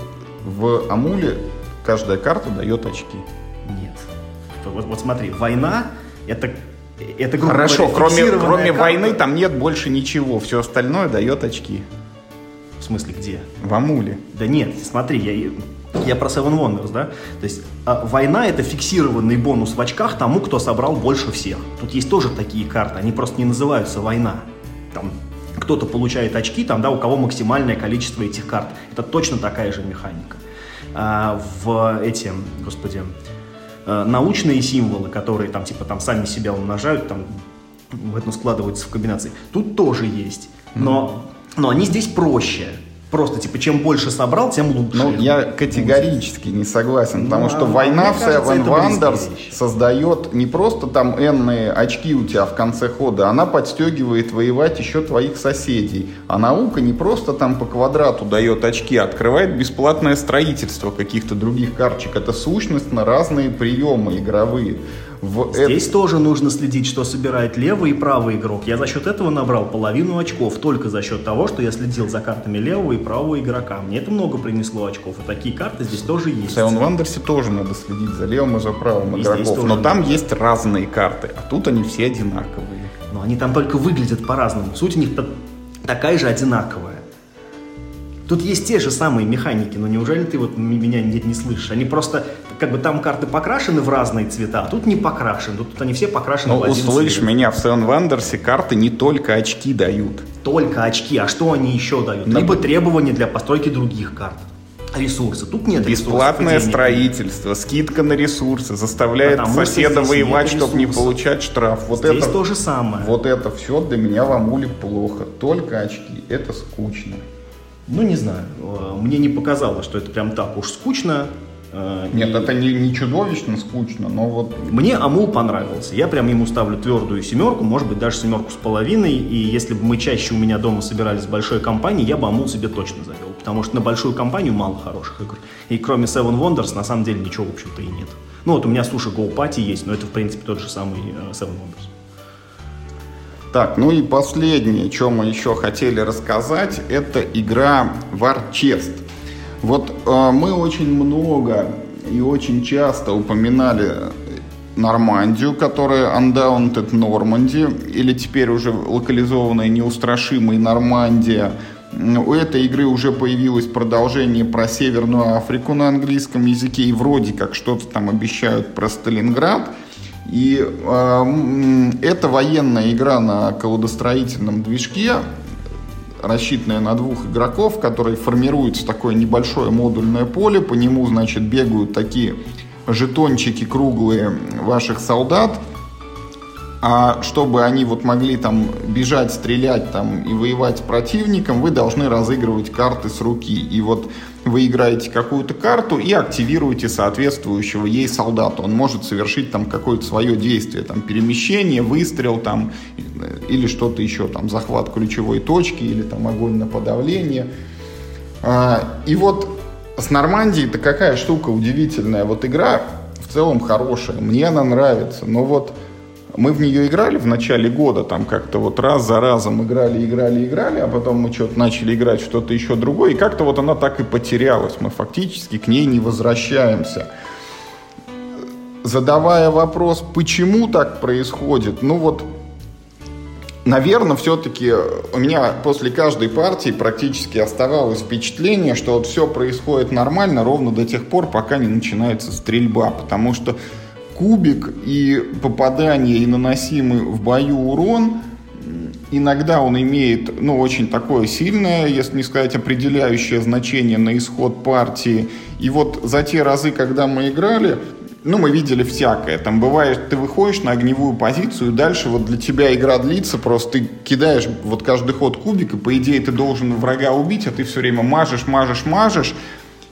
В Амуле каждая карта дает очки. Нет. Вот, вот смотри, война это это, грубо Хорошо, говоря, кроме, кроме карта. войны там нет больше ничего. Все остальное дает очки. В смысле, где? В Амуле. Да нет, смотри, я, я про Seven Wonders, да? То есть а, война это фиксированный бонус в очках тому, кто собрал больше всех. Тут есть тоже такие карты, они просто не называются война. Там кто-то получает очки, там, да, у кого максимальное количество этих карт. Это точно такая же механика. А, в эти, господи, Э, научные символы, которые там типа там сами себя умножают, там в этом складываются в комбинации. Тут тоже есть, но, но они здесь проще. Просто, типа, чем больше собрал, тем лучше. Ну, я категорически не согласен, потому ну, что война в Seven Wonders создает не просто там энные очки у тебя в конце хода, она подстегивает воевать еще твоих соседей. А наука не просто там по квадрату дает очки, а открывает бесплатное строительство каких-то других карточек. Это сущность на разные приемы игровые. В Здесь это... тоже нужно следить, что собирает левый и правый игрок. Я за счет этого набрал половину очков, только за счет того, что я следил за картами левого и правого игрока. Мне это много принесло очков, и такие карты здесь тоже есть. В Seven Wonders тоже надо следить за левым и за правым и игроков, но там надо. есть разные карты, а тут они все одинаковые. Но они там только выглядят по-разному. Суть у них такая же одинаковая. Тут есть те же самые механики, но неужели ты вот меня не, не слышишь? Они просто, как бы там карты покрашены в разные цвета, а тут не покрашены. Тут, тут они все покрашены ну, в один услышь цвет. меня, в Seven Wonders карты не только очки дают. Только очки, а что они еще дают? Но... Либо требования для постройки других карт ресурсы. Тут нет Бесплатное строительство, скидка на ресурсы, заставляет Потому соседа воевать, чтобы не получать штраф. Вот здесь это, то же самое. Вот это все для меня в Амуле плохо. Только очки. Это скучно. Ну, не знаю. Э, мне не показалось, что это прям так уж скучно. Э, Нет, и... это не, не чудовищно скучно, но вот... Мне Амул понравился. Я прям ему ставлю твердую семерку, может быть, даже семерку с половиной. И если бы мы чаще у меня дома собирались в большой компании, я бы Амул себе точно завел. Потому что на большую компанию мало хороших игр. И кроме Seven Wonders, на самом деле, ничего, в общем-то, и нет. Ну, вот у меня Суши Go Party есть, но это, в принципе, тот же самый э, Seven Wonders. Так, ну и последнее, что мы еще хотели рассказать, это игра War Chest. Вот э, мы очень много и очень часто упоминали Нормандию, которая Undaunted Normandy, или теперь уже локализованная Неустрашимая Нормандия. У этой игры уже появилось продолжение про Северную Африку на английском языке, и вроде как что-то там обещают про Сталинград – и э, это военная игра на колодостроительном движке, рассчитанная на двух игроков, который формируется такое небольшое модульное поле, по нему, значит, бегают такие жетончики круглые ваших солдат. А чтобы они вот могли там бежать, стрелять там и воевать с противником, вы должны разыгрывать карты с руки. И вот вы играете какую-то карту и активируете соответствующего ей солдата. Он может совершить там какое-то свое действие, там перемещение, выстрел там или что-то еще, там захват ключевой точки или там огонь на подавление. А, и вот с Нормандией это какая штука удивительная. Вот игра в целом хорошая, мне она нравится, но вот мы в нее играли в начале года, там как-то вот раз за разом играли, играли, играли, а потом мы что-то начали играть что-то еще другое, и как-то вот она так и потерялась. Мы фактически к ней не возвращаемся. Задавая вопрос, почему так происходит, ну вот, наверное, все-таки у меня после каждой партии практически оставалось впечатление, что вот все происходит нормально ровно до тех пор, пока не начинается стрельба, потому что кубик и попадание и наносимый в бою урон, иногда он имеет, ну, очень такое сильное, если не сказать определяющее значение на исход партии. И вот за те разы, когда мы играли, ну, мы видели всякое. Там бывает, ты выходишь на огневую позицию, и дальше вот для тебя игра длится, просто ты кидаешь вот каждый ход кубик, и по идее ты должен врага убить, а ты все время мажешь, мажешь, мажешь,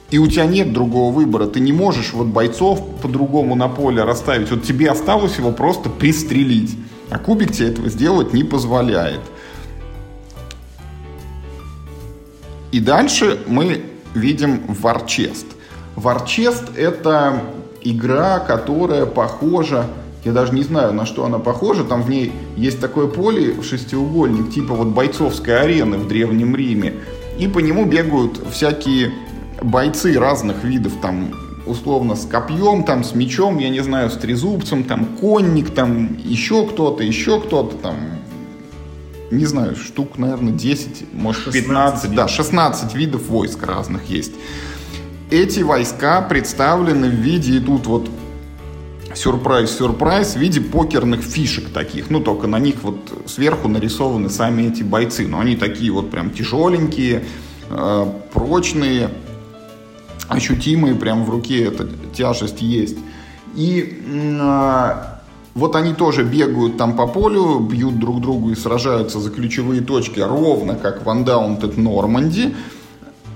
и у тебя нет другого выбора. Ты не можешь вот бойцов по-другому на поле расставить. Вот тебе осталось его просто пристрелить. А кубик тебе этого сделать не позволяет. И дальше мы видим Варчест. Варчест — это игра, которая похожа, я даже не знаю, на что она похожа, там в ней есть такое поле, шестиугольник, типа вот бойцовской арены в Древнем Риме, и по нему бегают всякие бойцы разных видов, там, условно, с копьем, там, с мечом, я не знаю, с трезубцем, там, конник, там, еще кто-то, еще кто-то, там, не знаю, штук, наверное, 10, может, 15, видов. да, 16 видов войск разных есть. Эти войска представлены в виде, и тут вот сюрприз-сюрприз, в виде покерных фишек таких. Ну, только на них вот сверху нарисованы сами эти бойцы. Но они такие вот прям тяжеленькие, э, прочные, ощутимые, прям в руке эта тяжесть есть. И э, вот они тоже бегают там по полю, бьют друг другу и сражаются за ключевые точки, ровно как в Undaunted Норманди.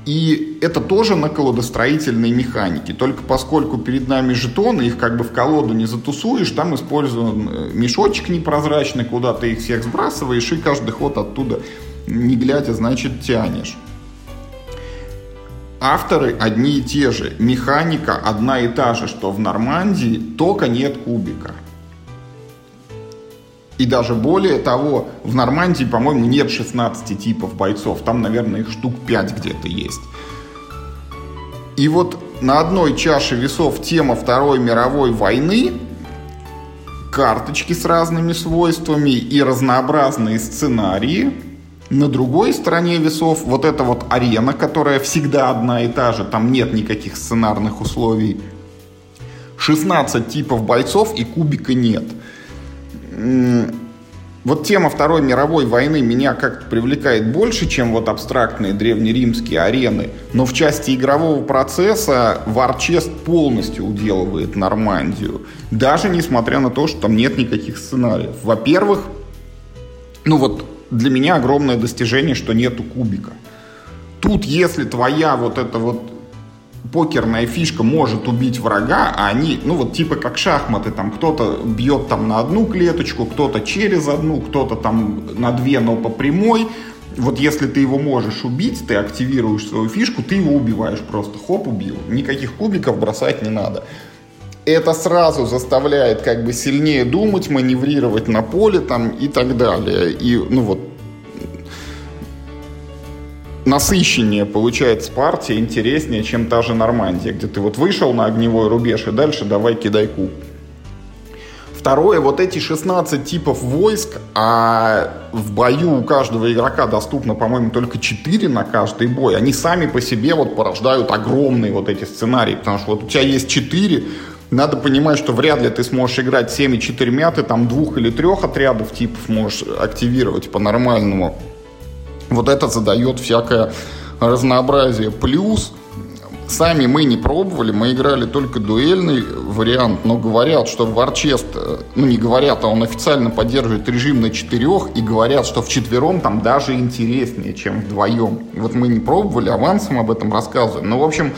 И это тоже на колодостроительной механике. Только поскольку перед нами жетоны, их как бы в колоду не затусуешь, там используем э, мешочек непрозрачный, куда ты их всех сбрасываешь, и каждый ход оттуда, не глядя, значит, тянешь. Авторы одни и те же. Механика одна и та же, что в Нормандии, только нет кубика. И даже более того, в Нормандии, по-моему, нет 16 типов бойцов. Там, наверное, их штук 5 где-то есть. И вот на одной чаше весов тема Второй мировой войны, карточки с разными свойствами и разнообразные сценарии – на другой стороне весов вот эта вот арена, которая всегда одна и та же, там нет никаких сценарных условий. 16 типов бойцов и кубика нет. Вот тема Второй мировой войны меня как-то привлекает больше, чем вот абстрактные древнеримские арены. Но в части игрового процесса Варчест полностью уделывает Нормандию. Даже несмотря на то, что там нет никаких сценариев. Во-первых, ну вот для меня огромное достижение, что нету кубика. Тут, если твоя вот эта вот покерная фишка может убить врага, а они, ну вот типа как шахматы, там кто-то бьет там на одну клеточку, кто-то через одну, кто-то там на две, но по прямой. Вот если ты его можешь убить, ты активируешь свою фишку, ты его убиваешь просто, хоп, убил. Никаких кубиков бросать не надо это сразу заставляет как бы сильнее думать, маневрировать на поле там и так далее. И, ну вот, насыщеннее получается партия, интереснее, чем та же Нормандия, где ты вот вышел на огневой рубеж и дальше давай кидай куб. Второе, вот эти 16 типов войск, а в бою у каждого игрока доступно, по-моему, только 4 на каждый бой. Они сами по себе вот порождают огромные вот эти сценарии, потому что вот у тебя есть 4, надо понимать, что вряд ли ты сможешь играть всеми четырьмя, ты там двух или трех отрядов типов можешь активировать по-нормальному. Вот это задает всякое разнообразие. Плюс сами мы не пробовали, мы играли только дуэльный вариант, но говорят, что Варчест, э, ну не говорят, а он официально поддерживает режим на четырех, и говорят, что в четвером там даже интереснее, чем вдвоем. Вот мы не пробовали, авансом об этом рассказываем. Ну, в общем,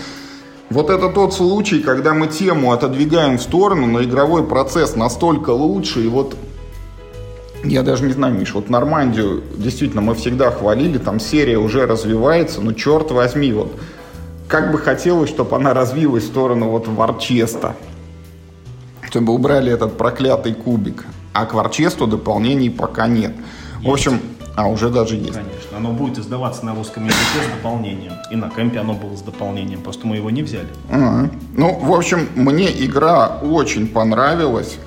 вот это тот случай, когда мы тему отодвигаем в сторону, но игровой процесс настолько лучше, и вот я даже не знаю, Миш, вот Нормандию действительно мы всегда хвалили, там серия уже развивается, но черт возьми, вот как бы хотелось, чтобы она развилась в сторону вот Варчеста, чтобы убрали этот проклятый кубик. А к Варчесту дополнений пока нет. В общем, а уже даже есть. Конечно, оно будет издаваться на русском языке с дополнением. И на кемпе оно было с дополнением, просто мы его не взяли. Ага. Ну, в общем, мне игра очень понравилась.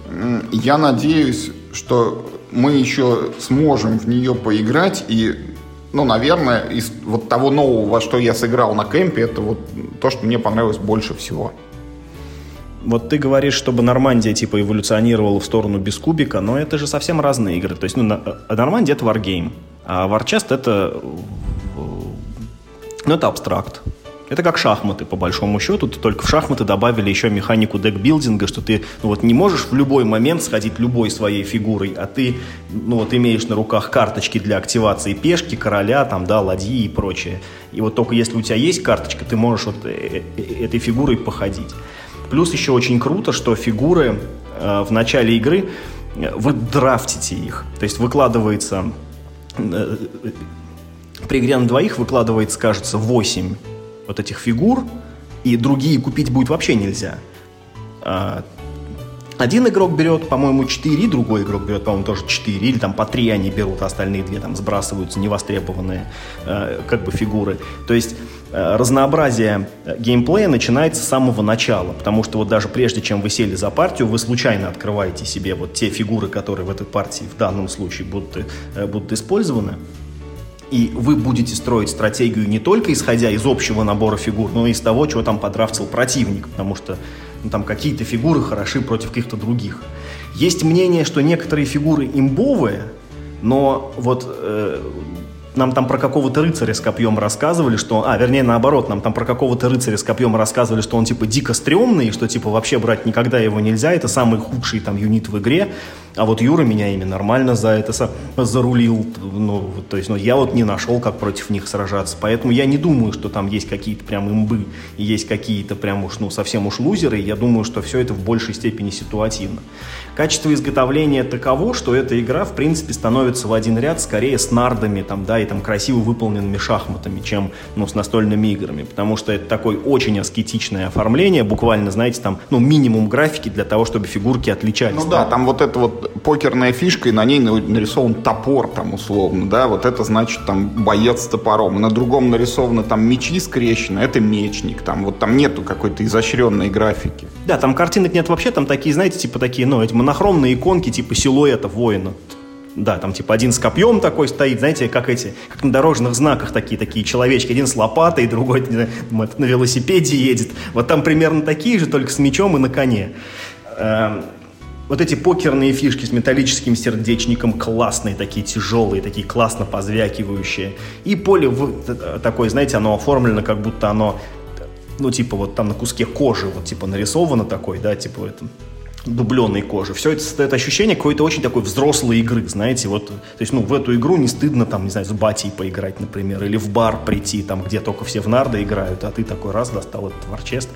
Я надеюсь, что мы еще сможем в нее поиграть и ну, наверное, из вот того нового, во что я сыграл на кемпе, это вот то, что мне понравилось больше всего. Вот ты говоришь, чтобы Нормандия типа эволюционировала в сторону без кубика, но это же совсем разные игры. То есть, ну, э, Нормандия это варгейм, а Варчест это, ну, это абстракт. Это как шахматы, по большому счету, только в шахматы добавили еще механику декбилдинга, что ты ну, вот, не можешь в любой момент сходить любой своей фигурой, а ты ну, вот, имеешь на руках карточки для активации пешки, короля, там, да, ладьи и прочее. И вот только если у тебя есть карточка, ты можешь вот э, э, этой фигурой походить. Плюс еще очень круто, что фигуры э, в начале игры э, вы драфтите их. То есть выкладывается... Э, при игре на двоих выкладывается, кажется, 8 вот этих фигур, и другие купить будет вообще нельзя. А, один игрок берет, по-моему, 4, другой игрок берет, по-моему, тоже 4, или там по 3 они берут, а остальные две там сбрасываются, невостребованные э, как бы фигуры. То есть э, разнообразие геймплея начинается с самого начала, потому что вот даже прежде, чем вы сели за партию, вы случайно открываете себе вот те фигуры, которые в этой партии в данном случае будут, э, будут использованы. И вы будете строить стратегию не только исходя из общего набора фигур, но и из того, чего там подрафтил противник, потому что ну, там какие-то фигуры хороши против каких-то других. Есть мнение, что некоторые фигуры имбовые, но вот э, нам там про какого-то рыцаря с копьем рассказывали, что... А, вернее, наоборот, нам там про какого-то рыцаря с копьем рассказывали, что он, типа, дико стрёмный, что, типа, вообще брать никогда его нельзя, это самый худший, там, юнит в игре. А вот Юра меня ими нормально за это зарулил. Ну, то есть, ну, я вот не нашел, как против них сражаться. Поэтому я не думаю, что там есть какие-то прям имбы, и есть какие-то прям уж, ну, совсем уж лузеры. Я думаю, что все это в большей степени ситуативно. Качество изготовления таково, что эта игра, в принципе, становится в один ряд скорее с нардами, там, да, и там красиво выполненными шахматами, чем, ну, с настольными играми. Потому что это такое очень аскетичное оформление, буквально, знаете, там, ну, минимум графики для того, чтобы фигурки отличались. Ну да, там вот это вот покерная фишка, и на ней нарисован топор там условно, да, вот это значит там боец с топором. На другом нарисованы там мечи скрещены, это мечник, там вот там нету какой-то изощренной графики. Да, там картинок нет вообще, там такие, знаете, типа такие, ну, эти монохромные иконки типа силуэта воина. Да, там типа один с копьем такой стоит, знаете, как эти, как на дорожных знаках такие, такие человечки. Один с лопатой, другой знаю, на велосипеде едет. Вот там примерно такие же, только с мечом и на коне. Эм, вот эти покерные фишки с металлическим сердечником классные, такие тяжелые, такие классно позвякивающие. И поле в, такое, знаете, оно оформлено, как будто оно, ну, типа вот там на куске кожи, вот типа нарисовано такой, да, типа это дубленной кожи. Все это создает ощущение какой-то очень такой взрослой игры, знаете, вот, то есть, ну, в эту игру не стыдно, там, не знаю, с батей поиграть, например, или в бар прийти, там, где только все в нарды играют, а ты такой раз достал этот варчест,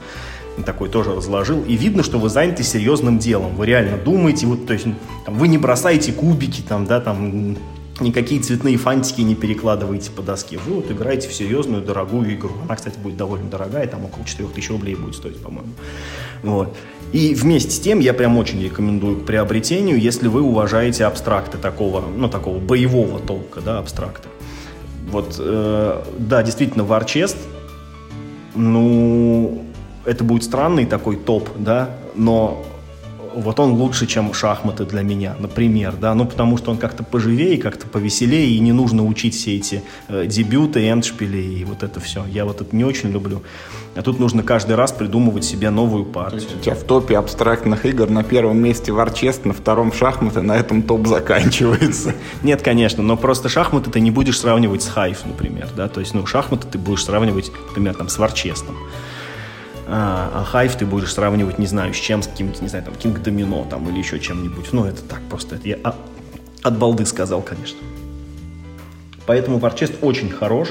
такой тоже разложил, и видно, что вы заняты серьезным делом, вы реально думаете, вот, то есть там, вы не бросаете кубики, там, да, там, никакие цветные фантики не перекладываете по доске. Вы вот играете в серьезную, дорогую игру. Она, кстати, будет довольно дорогая, там около 4000 рублей будет стоить, по-моему. Вот. И вместе с тем я прям очень рекомендую к приобретению, если вы уважаете абстракты такого, ну, такого боевого толка, да, абстракта. Вот, э, да, действительно, Warchest, ну, это будет странный такой топ, да, но вот он лучше, чем шахматы для меня, например, да, ну потому что он как-то поживее, как-то повеселее, и не нужно учить все эти э, дебюты, эндшпили и вот это все. Я вот это не очень люблю. А тут нужно каждый раз придумывать себе новую партию. у тебя в топе абстрактных игр на первом месте варчест, на втором шахматы, на этом топ заканчивается. Нет, конечно, но просто шахматы ты не будешь сравнивать с хайф, например, да, то есть, ну, шахматы ты будешь сравнивать, например, там, с варчестом. А, а Hive ты будешь сравнивать, не знаю, с чем, с каким-то, не знаю, там, King Domino там или еще чем-нибудь. Ну, это так просто. Это я от балды сказал, конечно. Поэтому Warchest очень хорош.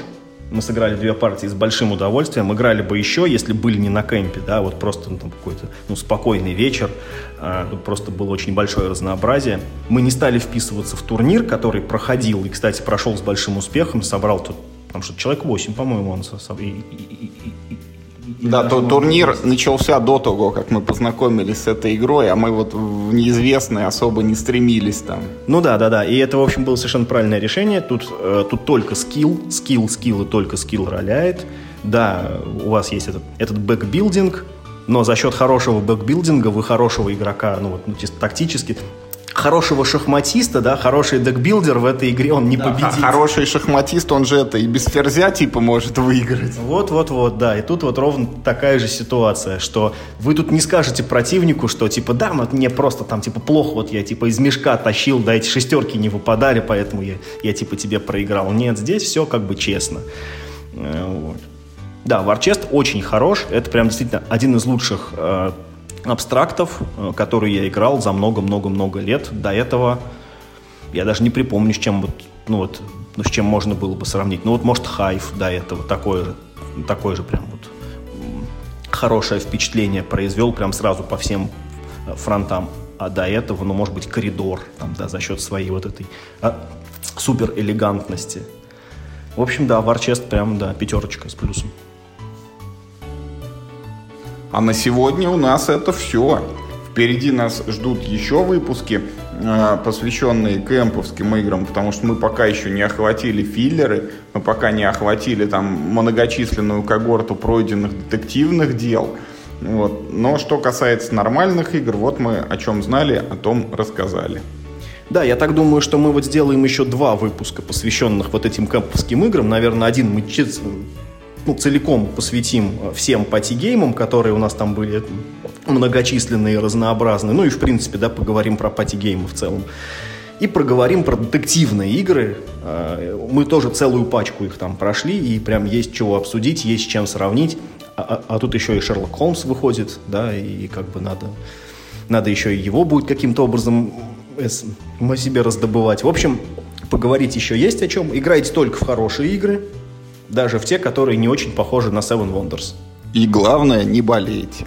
Мы сыграли две партии с большим удовольствием. Играли бы еще, если были не на кемпе, да, вот просто ну, там какой-то ну, спокойный вечер. А, просто было очень большое разнообразие. Мы не стали вписываться в турнир, который проходил, и, кстати, прошел с большим успехом, собрал тут, там что человек 8, по-моему, он и, и, и, да, то, турнир начался до того, как мы познакомились с этой игрой, а мы вот в неизвестные особо не стремились там. Ну да, да, да. И это, в общем, было совершенно правильное решение. Тут, э, тут только скилл, скилл, скилл и только скилл роляет. Да, у вас есть этот, этот bag-building, но за счет хорошего bag-building 'а вы хорошего игрока, ну вот ну, тактически, хорошего шахматиста, да, хороший deckbuilder в этой игре он не да, победит. Хороший шахматист, он же это и без ферзя типа может выиграть. Вот-вот-вот, да. И тут вот ровно такая же ситуация, что вы тут не скажете противнику, что типа, да, ну, мне просто там типа плохо, вот я типа из мешка тащил, да, эти шестерки не выпадали, поэтому я, я типа тебе проиграл. Нет, здесь все как бы честно. Э, вот. Да, Варчест очень хорош. Это прям действительно один из лучших э, абстрактов, э, которые я играл за много-много-много лет. До этого я даже не припомню, с чем вот, ну вот, ну, с чем можно было бы сравнить. Ну вот, может, Хайф до этого такое, такое же прям вот хорошее впечатление произвел прям сразу по всем э, фронтам. А до этого, ну, может быть, коридор, там, да, за счет своей вот этой а, супер элегантности. В общем, да, Варчест прям, да, пятерочка с плюсом. А на сегодня у нас это все. Впереди нас ждут еще выпуски, э, посвященные кемповским играм, потому что мы пока еще не охватили филлеры, мы пока не охватили там многочисленную когорту пройденных детективных дел. Вот. Но что касается нормальных игр, вот мы о чем знали, о том рассказали. Да, я так думаю, что мы вот сделаем еще два выпуска, посвященных вот этим кемповским играм. Наверное, один мы ну, целиком посвятим э, всем пати-геймам, которые у нас там были многочисленные, разнообразные. Ну и, в принципе, да, поговорим про пати-геймы в целом. И проговорим про детективные игры. Э, мы тоже целую пачку их там прошли, и прям есть чего обсудить, есть чем сравнить. А, а, а тут еще и Шерлок Холмс выходит, да, и как бы надо, надо еще и его будет каким-то образом мы себе раздобывать. В общем, поговорить еще есть о чем. Играйте только в хорошие игры, даже в те, которые не очень похожи на Seven Wonders. И главное, не болейте.